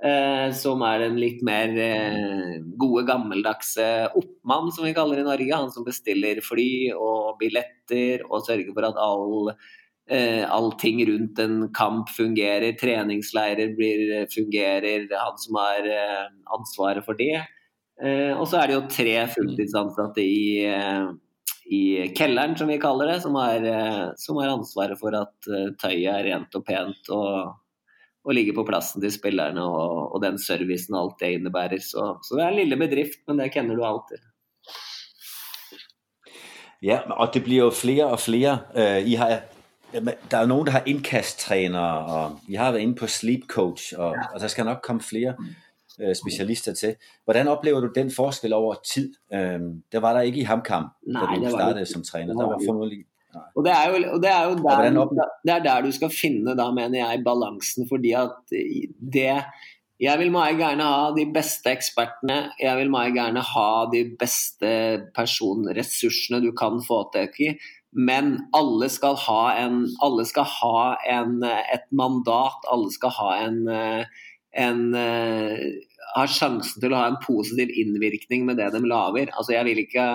Eh, som er den litt mer eh, gode, gammeldagse oppmann, som vi kaller det i Norge. Han som bestiller fly og billetter og sørger for at all, eh, allting rundt en kamp fungerer. Treningsleirer blir, fungerer. Han som har eh, ansvaret for det. Eh, og så er det jo tre fulltidsansatte i, eh, i kelleren, som vi kaller det, som har, som har ansvaret for at tøyet er rent og pent. og og ligger på plassen til spillerne og, og den servicen og alt det innebærer. Så, så, det er en lille bedrift, men det kjenner du alltid. Ja, og det blir jo flere og flere. Uh, I har, der er noen som har innkasttrenere, og vi har vært inne på sleep coach, og, ja. og der skal nok komme flere uh, spesialister til. Hvordan opplever du den forskjell over tid? Det var der ikke i HamKam da du startet som trener. Der var formodentlig og det er jo, og det er jo der, det er der du skal finne, da, mener jeg, balansen. Fordi at det Jeg vil meg gjerne ha de beste ekspertene. Jeg vil meg gjerne ha de beste personressursene du kan få tak i. Men alle skal ha, en, alle skal ha en, et mandat. Alle skal ha en, en har sjansen til å ha en positiv innvirkning med det de lager. Altså, jeg vil ikke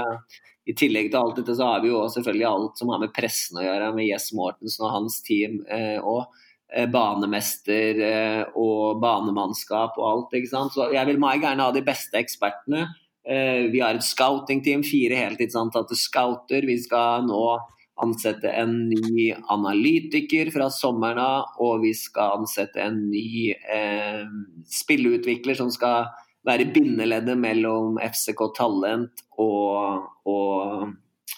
i tillegg til alt dette så har vi jo selvfølgelig alt som har med pressen å gjøre, med Jess Mortensen og hans team. Eh, og eh, banemester eh, og banemannskap og alt. ikke sant? Så Jeg vil meg gjerne ha de beste ekspertene. Eh, vi har et scouting-team, fire heltidsansatte scouter. Vi skal nå ansette en ny analytiker fra sommeren av, og vi skal ansette en ny eh, spilleutvikler som skal være bindeleddet mellom FCK Talent og, og,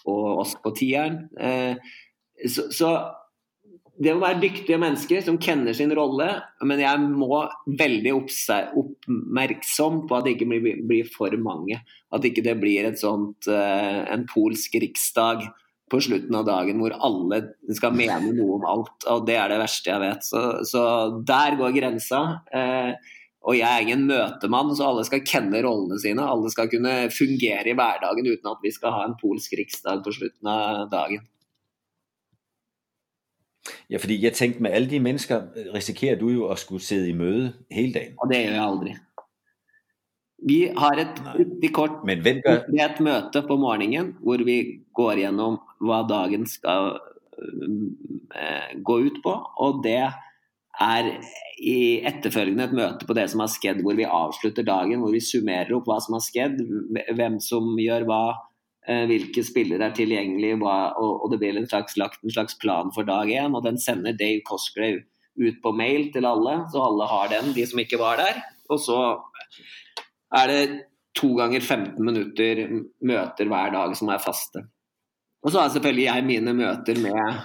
og oss på tieren. Eh, så, så, det å være dyktige mennesker som kjenner sin rolle, men jeg må veldig oppmerksom på at det ikke blir, blir for mange. At ikke det blir sånt, eh, en polsk riksdag på slutten av dagen hvor alle skal mene noe om alt. og Det er det verste jeg vet. Så, så der går grensa. Eh, og jeg er ingen møtemann, så alle skal kjenne rollene sine. Alle skal kunne fungere i hverdagen uten at vi skal ha en polsk riksdag på slutten av dagen. Ja, fordi jeg tenkte med alle de mennesker risikerer du jo å skulle sitte i møte hele dagen. Og det gjør jeg aldri. Vi har et riktig kort konkret møte på morgenen hvor vi går gjennom hva dagen skal uh, gå ut på. Og det er i etterfølgende et møte på det som har skjedd, hvor vi avslutter dagen, hvor vi summerer opp hva som har skjedd, hvem som gjør hva, hvilke spillere er tilgjengelige, og, det blir en slags, lagt en slags plan for dag én. Og den sender Dave Cosgrave ut på mail til alle, så alle har den, de som ikke var der. Og så er det to ganger 15 minutter møter hver dag som er faste. Og så har selvfølgelig jeg mine møter med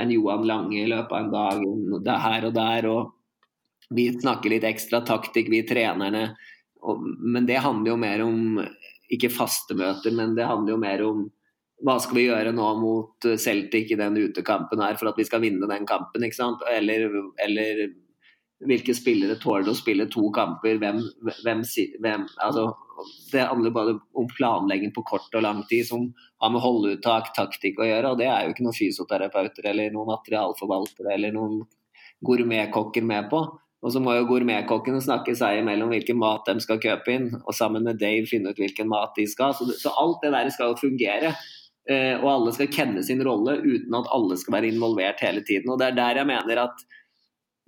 en Johan Lange i løpet av en dag, det her og der. og Vi snakker litt ekstra taktikk, vi trenerne. Men det handler jo mer om ikke faste møter, men det handler jo mer om hva skal vi gjøre nå mot Celtic i den utekampen her for at vi skal vinne den kampen, ikke sant? Eller, eller hvilke spillere tåler å spille to kamper, hvem, hvem, hvem altså, Det handler bare om planlegging på kort og lang tid som har med holdeuttak, taktikk å gjøre. og Det er jo ikke noen fysioterapeuter eller noen materialforvaltere eller noen gourmetkokker med på. Og så må jo gourmetkokkene snakke seg imellom hvilken mat de skal kjøpe inn, og sammen med Dave finne ut hvilken mat de skal. Så, så alt det der skal jo fungere. Eh, og alle skal kjenne sin rolle uten at alle skal være involvert hele tiden. Og det er der jeg mener at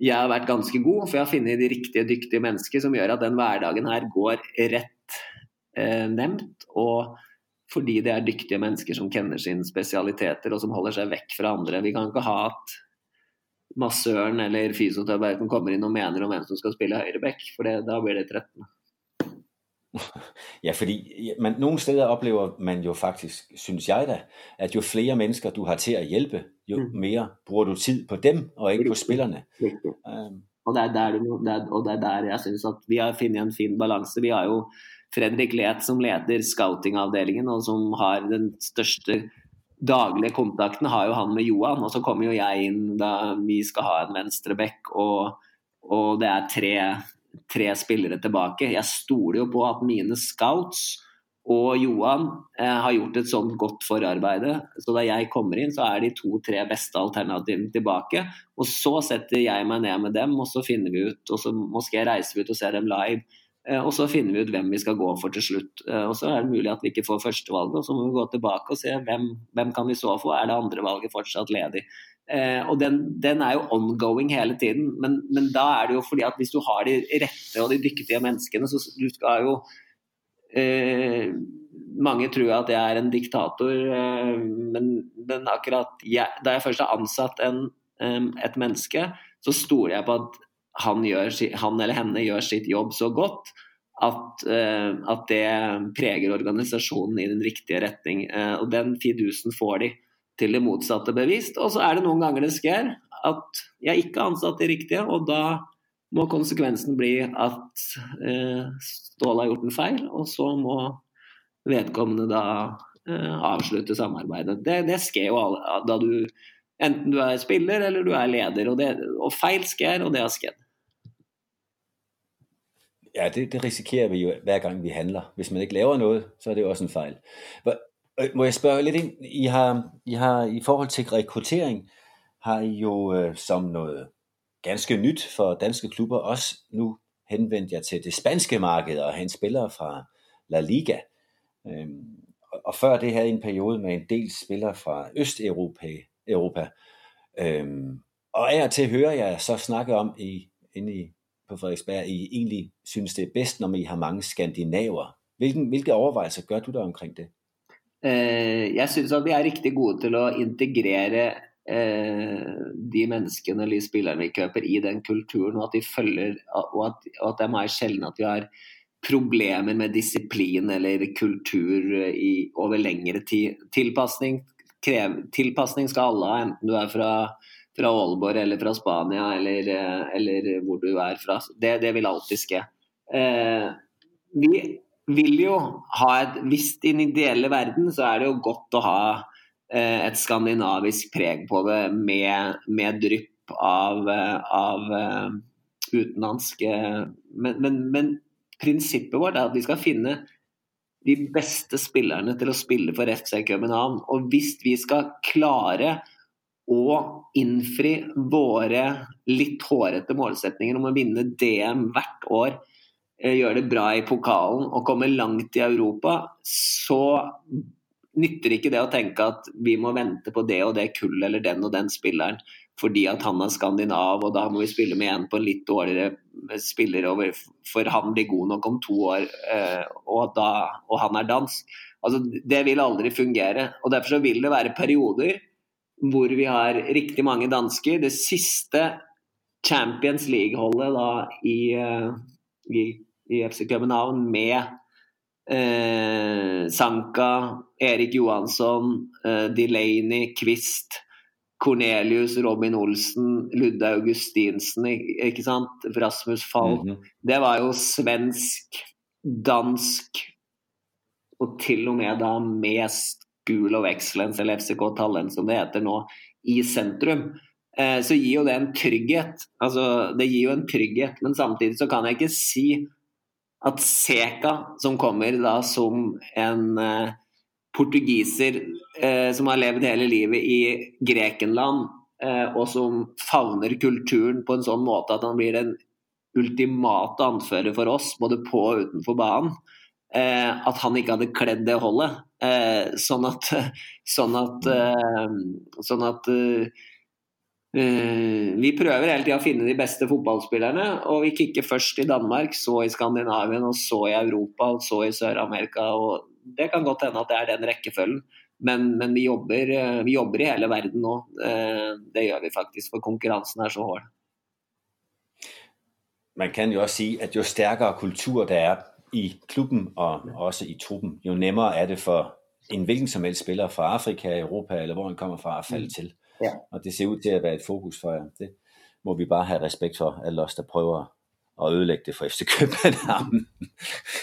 jeg har vært ganske god, for jeg har funnet de riktige, dyktige mennesker som gjør at den hverdagen her går rett eh, nevnt. Og fordi det er dyktige mennesker som kjenner sine spesialiteter og som holder seg vekk fra andre. Vi kan ikke ha at massøren eller fysioterapeuten kommer inn og mener om hvem som skal spille høyreback, for det, da blir det 13. Ja, fordi man, nogle steder oplever man jo faktisk, synes jeg da, at jo flere mennesker du har til at hjælpe, jo mm. mere bruger du tid på dem, og ikke på spillerne. Um. Og, det er der, det er, og det er der jeg synes at vi har funnet en fin balanse. Vi har jo Fredrik Let som leder scoutingavdelingen, og som har den største daglige kontakten har jo han med Johan. Og så kommer jo jeg inn da vi skal ha en venstreback, og, og det er tre tre spillere tilbake. Jeg stoler jo på at mine scouts og Johan eh, har gjort et sånt godt forarbeide. Så da jeg kommer inn, så er de to-tre beste alternativene tilbake. Og så setter jeg meg ned med dem, og så finner vi ut, og så skal jeg reise ut og se dem live. Eh, og så finner vi ut hvem vi skal gå for til slutt. Eh, og så er det mulig at vi ikke får førstevalget, og så må vi gå tilbake og se hvem, hvem kan vi så få. Er det andre valget fortsatt ledig? Eh, og den, den, er jo ongoing hele tiden. Men, men, da er det jo fordi at hvis du har de rette og de dyktige menneskene, så du skal jo eh, Mange tror at jeg er en diktator, eh, men, men, akkurat jeg, da jeg først har ansatt en, eh, et menneske, så stoler jeg på at han, gjør, han, eller henne gjør sitt jobb så godt at, uh, at det preger organisasjonen i den riktige retning. Uh, og den fidusen får de til det motsatte bevisst. Og så er det noen ganger det skjer at jeg ikke har ansatt de riktige, og da må konsekvensen bli at uh, Ståle har gjort en feil, og så må vedkommende da avslutte samarbeidet. Det, det skjer jo da du enten du er spiller eller du er leder, og, det, og feil skjer, og det har skjedd. Ja, det, det risikerer vi jo hver gang vi handler. Hvis man ikke laver noe, så er det jo også en feil. Øh, må jeg spørge lidt ind? I har, I har i forhold til rekruttering, har I jo som noget ganske nyt for danske klubber også nu henvendt jer til det spanske marked og hente spillere fra La Liga. Og før det her en periode med en del spillere fra Østeuropa. Europa. Øhm, og af og til hører jeg så snakke om i, inde i, på Frederiksberg, I egentlig synes, det er best, når I har mange skandinaver. Hvilken, hvilke overvejelser gør du deg omkring det? Eh, jeg syns at vi er riktig gode til å integrere eh, de menneskene eller spillerne vi kjøper i den kulturen, og at de følger og at, og at det er mer sjelden at vi har problemer med disiplin eller kultur i, over lengre tid. Tilpasning, krev, tilpasning skal alle ha, enten du er fra, fra Aalborg eller fra Spania eller, eller hvor du er fra. Det, det vil alltid skje. Eh, vi vil jo ha et Hvis i den ideelle verden så er det jo godt å ha eh, et skandinavisk preg på det med, med drypp av, av uh, utenlandske men, men, men, prinsippet vårt er at vi skal finne de beste spillerne til å spille for FC København. Og hvis vi skal klare å innfri våre litt hårete målsetninger om å vinne DM hvert år gjøre gjør det bra i pokalen og kommer langt i Europa, så nytter ikke det å tenke at vi må vente på det og det kullet eller den og den spilleren fordi at han er skandinav, og da må vi spille med en på en litt dårligere spiller over, for han blir god nok om to år, eh, og, da, og han er dansk. Altså, det vil aldri fungere. og Derfor vil det være perioder hvor vi har riktig mange dansker. Det siste Champions League-holdet i, eh, i i FC København med eh, Sanka, Erik Johansson, eh, Delaney, Kvist, Cornelius, Robin Olsen, Ludde Augustinsen, ikke sant? Rasmus Falk. Mm -hmm. Det var jo svensk, dansk og til og med da med School of Excellence, eller FCK Talent som det heter nå, i sentrum. Eh, så gir jo det en trygghet. Altså, det gir jo en trygghet, men samtidig så kan jeg ikke si at Seca, som kommer da som en eh, portugiser eh, som har levd hele livet i Grekenland, og som favner kulturen på en sånn måte at han blir en ultimate anfører for oss, både på og utenfor banen, at han ikke hadde kledd det holdet. Eh, sånn at, sånn at, eh, sånn at eh, eh, vi prøver hele tida å finne de beste fotballspillerne, og vi kikker først i Danmark, så i Skandinavien, og så i Europa, og så i Sør-Amerika. og Det kan godt hende at det er den rekkefølgen. Men, men vi, jobber, vi, jobber, i hele verden nå. Det gjør vi faktisk, for konkurransen er så hård man kan jo også si at jo sterkere kultur det er i klubben og også i truppen, jo nemmere er det for en hvilken som helst spiller fra Afrika, Europa eller hvor han kommer fra at falde mm. til. Ja. Og det ser ud til at være et fokus for jer. Det må vi bare have respekt for, alle os, der prøver at ødelægge det for FC København.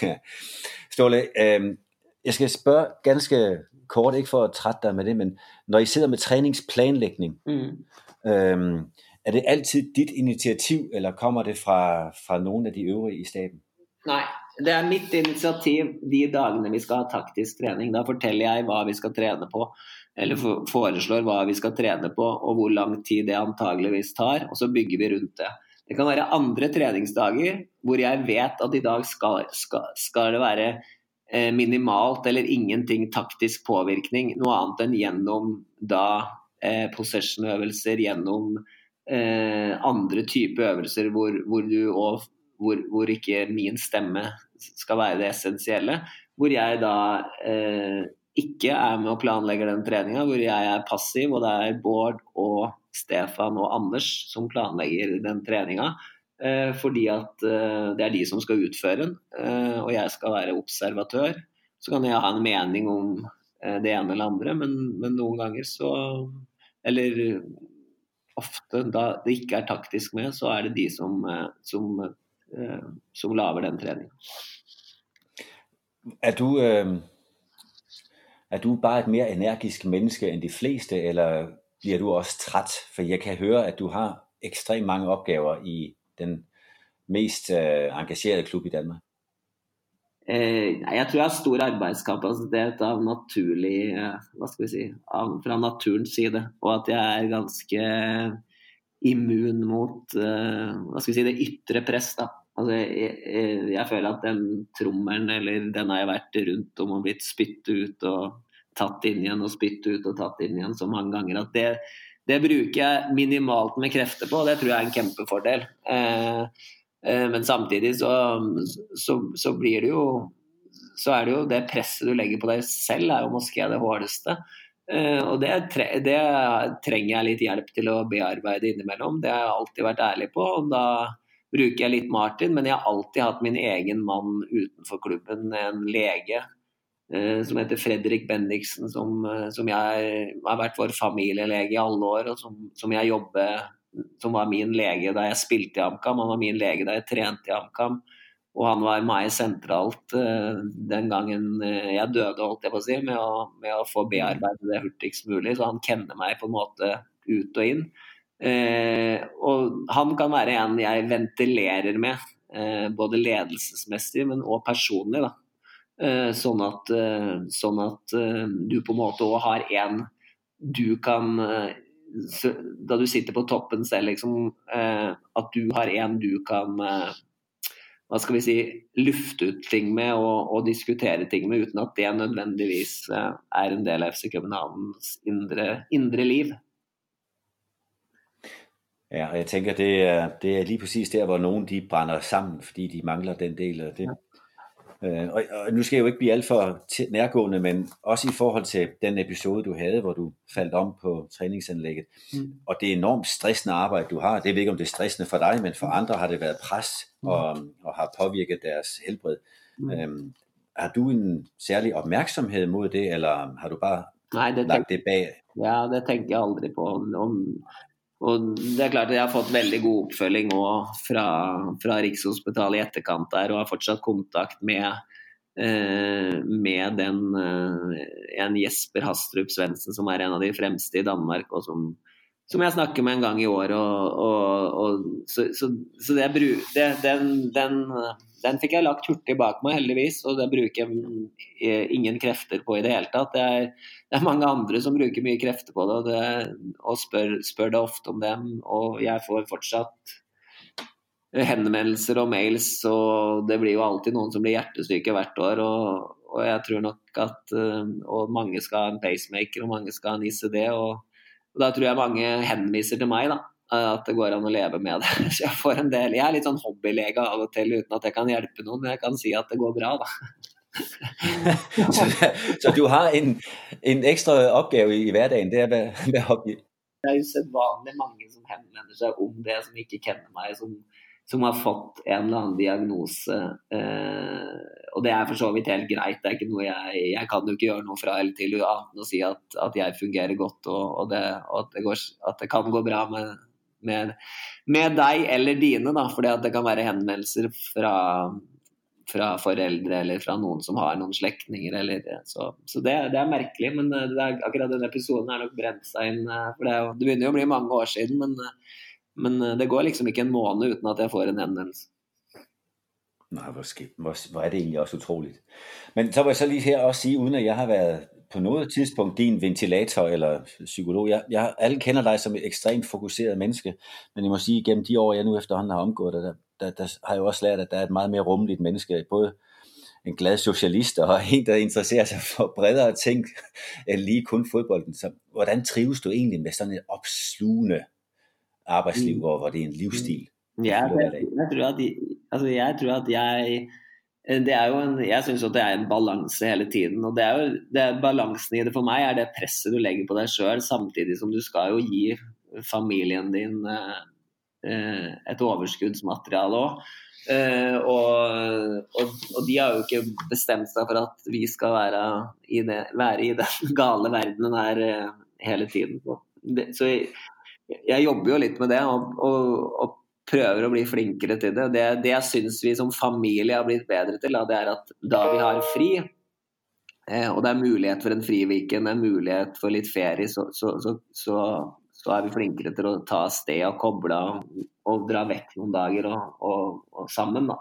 Ståle, øh, jeg skal spørge ganske kort, ikke for at trætte dig med det, men når I sidder med træningsplanlægning, mm. øh, er det altid dit initiativ, eller kommer det fra, fra noen av de øvrige i staben? Nei, det er mitt initiativ de dagene vi skal ha taktisk trening. Da forteller jeg hva vi skal trene på, eller foreslår hva vi skal trene på, og hvor lang tid det antageligvis tar, og så bygger vi rundt det. Det kan være andre treningsdager hvor jeg vet at i dag skal, skal, skal det være eh, minimalt eller ingenting taktisk påvirkning, noe annet enn gjennom da eh, possession-øvelser, gjennom eh, andre type øvelser hvor, hvor, du, òg hvor, hvor, ikke min stemme skal være det essensielle. Hvor jeg da eh, ikke er med og planlegger den treninga, hvor jeg er passiv, og det er Bård og Stefan og Anders som planlegger den treninga. Eh, fordi at eh, det er de som skal utføre den, eh, og jeg skal være observatør. Så kan jeg ha en mening om eh, det ene eller andre, men, men noen ganger så Eller ofte da det ikke er taktisk med, så er det de som, eh, som, som lager den treningen. Er du, øh, er du bare et mer energisk menneske enn de fleste, eller blir du også trett? For jeg kan høre at du har ekstremt mange oppgaver i den mest øh, engasjerte klubb i Danmark. Eh, jeg tror jeg har stor arbeidskapasitet av naturlig eh, Hva skal vi si av, fra naturens side. Og at jeg er ganske immun mot uh, hva skal vi si, det ytre press. da. Altså, jeg, jeg, jeg, føler at den trommelen, eller den har jeg vært rundt om og blitt spytt ut og tatt inn igjen og spytt ut og tatt inn igjen så mange ganger at det, det bruker jeg minimalt med krefter på, og det tror jeg er en kjempefordel. Eh, Eh, men samtidig så, så, så, blir det jo Så er det jo det presset du legger på deg selv, er jo måske det hårdeste. Eh, og det, det trenger jeg litt hjelp til å bearbeide innimellom. Det har jeg alltid vært ærlig på. og da bruker jeg litt Martin, men jeg har alltid hatt min egen mann utenfor klubben, en lege eh, som heter Fredrik Bendiksen, som, som jeg har vært vår familielege i alle år, og som, som jeg jobber som var min lege da jeg spilte i HamKam, han var min lege da jeg trente i HamKam. Og han var meg sentralt uh, den gangen uh, jeg døde, holdt jeg på å si, med å, med å få bearbeidet det hurtigst mulig. Så han kjenner meg på en måte ut og inn. Uh, og han kan være en jeg ventilerer med, både ledelsesmessig, men òg personlig. da. Sånn at, sånn at du på en måte òg har en du kan da du sitter på toppen selv, liksom, eh, at du har en du kan eh, hva skal vi si, lufte ut ting med og, og, diskutere ting med, uten at det nødvendigvis eh, er en del av FC Københavns indre, indre liv. Ja, og jeg tenker det er, det er lige præcis der, hvor noen de brænder sammen, fordi de mangler den del. af det, Øh, og, og nu skal jeg jo ikke blive alt for nærgående, men også i forhold til den episode, du havde, hvor du faldt om på træningsanlægget. Mm. Og det enormt stressende arbejde, du har. Det ved ikke, om det er stressende for dig, men for andre har det været pres mm. Og, og har påvirket deres helbred. Mm. Øhm, har du en særlig oppmerksomhet mot det, eller har du bare Nei, det lagt det bag? Ja, det tenker jeg aldri på. Om, og det er klart at Jeg har fått veldig god oppfølging fra, fra Rikshospitalet i etterkant der, og har fortsatt kontakt med, eh, med den, eh, en Jesper Hastrup Svendsen, som er en av de fremste i Danmark, og som, som jeg snakker med en gang i året. Og, så, så, så det, det, den, den, den, fikk jeg lagt hurtig bak meg, heldigvis, og det bruker jeg ingen krefter på i det hele tatt. Det er, det er mange andre som bruker mye krefter på det, og, det, og spør, spør, det ofte om dem. Og jeg får fortsatt henvendelser og mails, og det blir jo alltid noen som blir hjertesyke hvert år. Og, og jeg tror nok at og mange skal ha en pacemaker, og mange skal ha en ICD. Og, og da tror jeg mange henviser til meg, da. At det går an å leve med det. Så jeg får en del Jeg er litt sånn hobbylege av og til uten at jeg kan hjelpe noen, men jeg kan si at det går bra, da. så, så, du har en, en, ekstra oppgave i, hverdagen, det er med, være hobby? Det er usedvanlig mange som henvender seg om det, som ikke kjenner meg, som, som har fått en eller annen diagnose. Eh, og det er for så vidt helt greit. det er ikke noe Jeg, jeg kan jo ikke gjøre noe fra eller til annet enn å si at, at jeg fungerer godt, og, og, det, og at, det går, at, det kan gå bra med, med, med deg eller dine. fordi det kan være henvendelser fra fra foreldre eller fra noen som har noen slektninger. Så, så det, det, er merkelig, men er, akkurat denne episoden er nok brent seg inn. Eh, for det, det, begynner jo å bli mange år siden, men, eh, men, det går liksom ikke en måned uten at jeg får en henvendelse. Nej, hvor, hvor, hvor er det egentlig også utroligt. Men så vil jeg så lige her også sige, uden at jeg har været på noget tidspunkt din ventilator eller psykolog. Jeg, jeg, alle kender dig som et ekstremt fokuseret menneske, men jeg må sige, at gennem de år, jeg nu efterhånden har omgået dig, der, der, der har jeg også lært, at der er et meget mere rummeligt menneske, både en glad socialist og en, der interesserer sig for bredere ting end lige kun fodbolden. Så hvordan trives du egentlig med sådan et opslugende arbejdsliv, mm. hvor, hvor det er en livsstil? Ja, jeg, jeg, tror at, altså jeg tror at jeg det er jo en, jeg syns det er en balanse hele tiden. og det er jo, det er Balansen i det for meg er det presset du legger på deg sjøl, samtidig som du skal jo gi familien din eh, Eh, et overskuddsmateriale òg. Uh, og, og, og, de har jo ikke bestemt seg for at vi skal være i, det, være i den gale verdenen her uh, hele tiden. Det, så jeg, jeg, jobber jo litt med det og, og, prøver å bli flinkere til det. Det, det jeg syns vi som familie har blitt bedre til, det er at da vi har fri, uh, og det er mulighet for en friviken, det er mulighet for litt ferie, så, så, så, så er vi flinkere til å ta av sted og koble og, og dra vekk noen dager og, og, og sammen. da.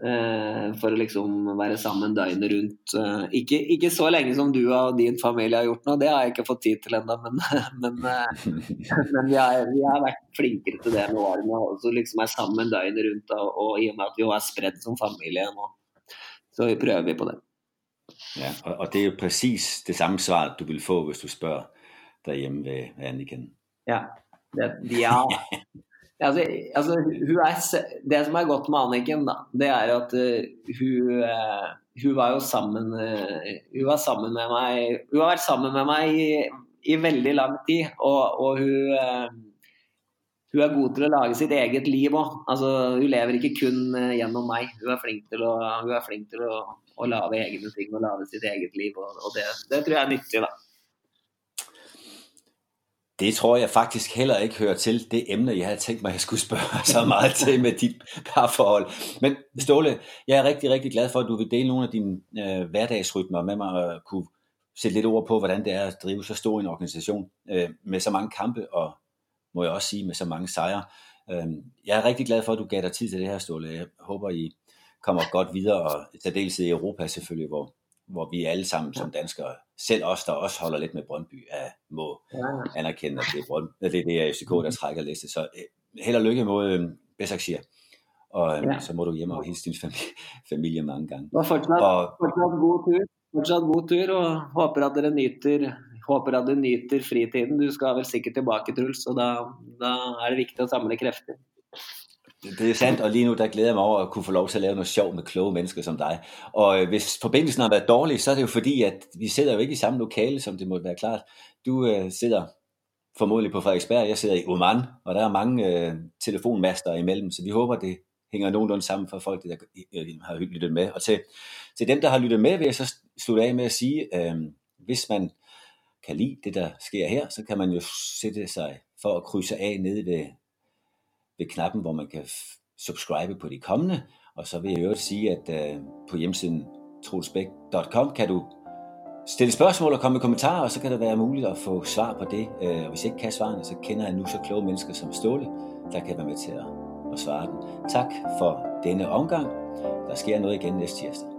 Eh, for å liksom være sammen døgnet rundt. Eh, ikke, ikke, så lenge som du og din familie har gjort nå, det har jeg ikke fått tid til ennå. Men, men, eh, men vi, har, vi, har, vært flinkere til det med årene. Så liksom er sammen døgnet rundt. Og, og, i og med at vi er spredd som familie nå, så prøver vi på det. Ja, og det er jo presis det samme svaret du vil få hvis du spør der hjemme ved Anniken. Ja. Det, ja. Altså, altså, er, det som er godt med Anniken, da, det er at uh, hun, uh, hun var jo sammen uh, Hun var sammen med meg Hun har vært sammen med meg i, i veldig lang tid. Og, og hun, hun er god til å lage sitt eget liv òg. Altså, hun lever ikke kun gjennom meg. Hun er flink til å, er flink til å, å lage egne ting og lage sitt eget liv. Og, og det, det tror jeg er nyttig. da. Det tror jeg faktisk heller ikke hører til det emne, jeg havde tænkt mig, jeg skulle spørge så meget til med dit parforhold. Men Ståle, jeg er rigtig, rigtig glad for, at du vil dele nogle af dine øh, hverdagsrytmer med mig og kunne sætte lidt ord på, hvordan det er at drive så stor en organisation øh, med så mange kampe og må jeg også sige med så mange sejre. Øh, jeg er rigtig glad for, at du gav dig tid til det her, Ståle. Jeg håber, I kommer godt videre, og særdeles i Europa selvfølgelig, hvor, hvor vi alle sammen som danskere, selv os, der også holder lidt med Brøndby, er, må anerkende, at det er, Brøndby, det, det er FCK, der trækker liste. Så øh, held og lykke mod øh, Besakshir. Og øh, ja. så må du hjem og hilse din familie, familie mange gange. Og fortsatt, og, fortsatt god tur. Fortsatt god tur, og håper at dere nyter håper at du nyter fritiden. Du skal vel sikkert tilbake, Truls, og da, da er det viktig å samle krefter. Det er sandt, og lige nu der glæder jeg mig over at kunne få lov til at lave noget sjov med kloge mennesker som dig. Og øh, hvis forbindelsen har været dårlig, så er det jo fordi, at vi sidder jo ikke i samme lokale, som det måtte være klart. Du øh, sidder formodentlig på Frederiksberg, jeg sidder i Oman, og der er mange øh, telefonmaster imellem, så vi håber, det hænger nogenlunde sammen for folk, der øh, har lyttet med. Og til, til dem, der har lyttet med, vil jeg så slutte af med at sige, øh, hvis man kan lide det, der sker her, så kan man jo sætte sig for at krydse af nede ved ved knappen, hvor man kan subscribe på de kommende. Og så vil jeg øvrigt sige, at uh, på hjemmesiden trolsbæk.com kan du stille spørgsmål og komme med kommentarer, og så kan det være muligt at få svar på det. Uh, og hvis jeg ikke kan svarene, så kender jeg nu så kloge mennesker som Ståle, der kan være med til at, svare den. Tak for denne omgang. Der sker noget igen næste tirsdag.